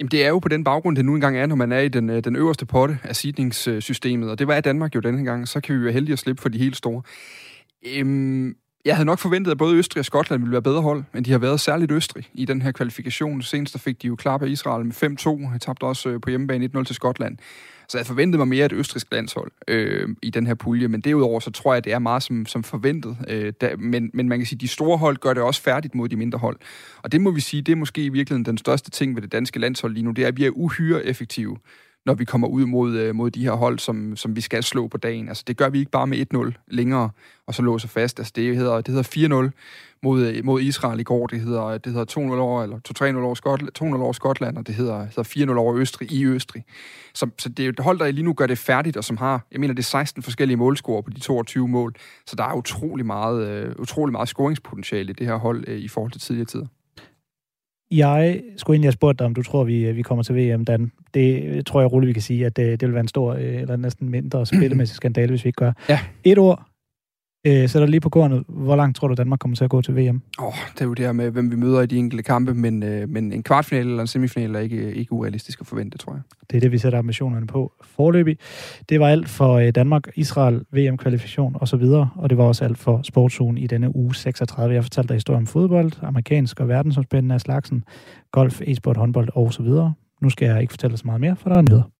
Jamen, det er jo på den baggrund, det nu engang er, når man er i den, øh, den øverste potte af sidningssystemet, og det var i Danmark jo denne gang, så kan vi være heldige at slippe for de helt store. Øhm, jeg havde nok forventet, at både Østrig og Skotland ville være bedre hold, men de har været særligt Østrig i den her kvalifikation. Senest fik de jo klar på Israel med 5-2. og tabte også øh, på hjemmebane 1-0 til Skotland. Så jeg forventede mig mere et østrisk landshold øh, i den her pulje, men derudover så tror jeg, at det er meget som, som forventet. Øh, der, men, men man kan sige, at de store hold gør det også færdigt mod de mindre hold. Og det må vi sige, det er måske i virkeligheden den største ting ved det danske landshold lige nu, det er, at vi er uhyre effektive når vi kommer ud mod, øh, mod de her hold, som, som vi skal slå på dagen. Altså, det gør vi ikke bare med 1-0 længere, og så låser fast. Altså, det hedder, det hedder 4-0 mod, øh, mod Israel i går. Det hedder, det hedder 2-0 over, eller 2-3-0 over, Skotland, 2-0 over Skotland, og det hedder, hedder 4-0 over Østrig i Østrig. Så, så det er et hold, der lige nu gør det færdigt, og som har, jeg mener, det er 16 forskellige målscorer på de 22 mål. Så der er utrolig meget, øh, utrolig meget scoringspotentiale i det her hold i forhold til tidligere tider. Jeg skulle egentlig have spurgt dig, om du tror, vi, vi kommer til VM, Dan. Det tror jeg roligt, vi kan sige, at det, det vil være en stor, øh, eller næsten mindre spillemæssig skandale, hvis vi ikke gør. Ja. Et ord, øh, sætter lige på kornet. Hvor langt tror du, Danmark kommer til at gå til VM? Åh, oh, det er jo det her med, hvem vi møder i de enkelte kampe, men, øh, men en kvartfinale eller en semifinale er ikke, ikke urealistisk at forvente, tror jeg. Det er det, vi sætter ambitionerne på forløbig. Det var alt for øh, Danmark, Israel, VM-kvalifikation osv., og det var også alt for Sportsugen i denne uge 36. Jeg fortalte dig historie om fodbold, amerikansk og verdensomspændende af slagsen, golf, e-sport, håndbold osv. Nu skal jeg ikke fortælle så meget mere, for der er nyheder.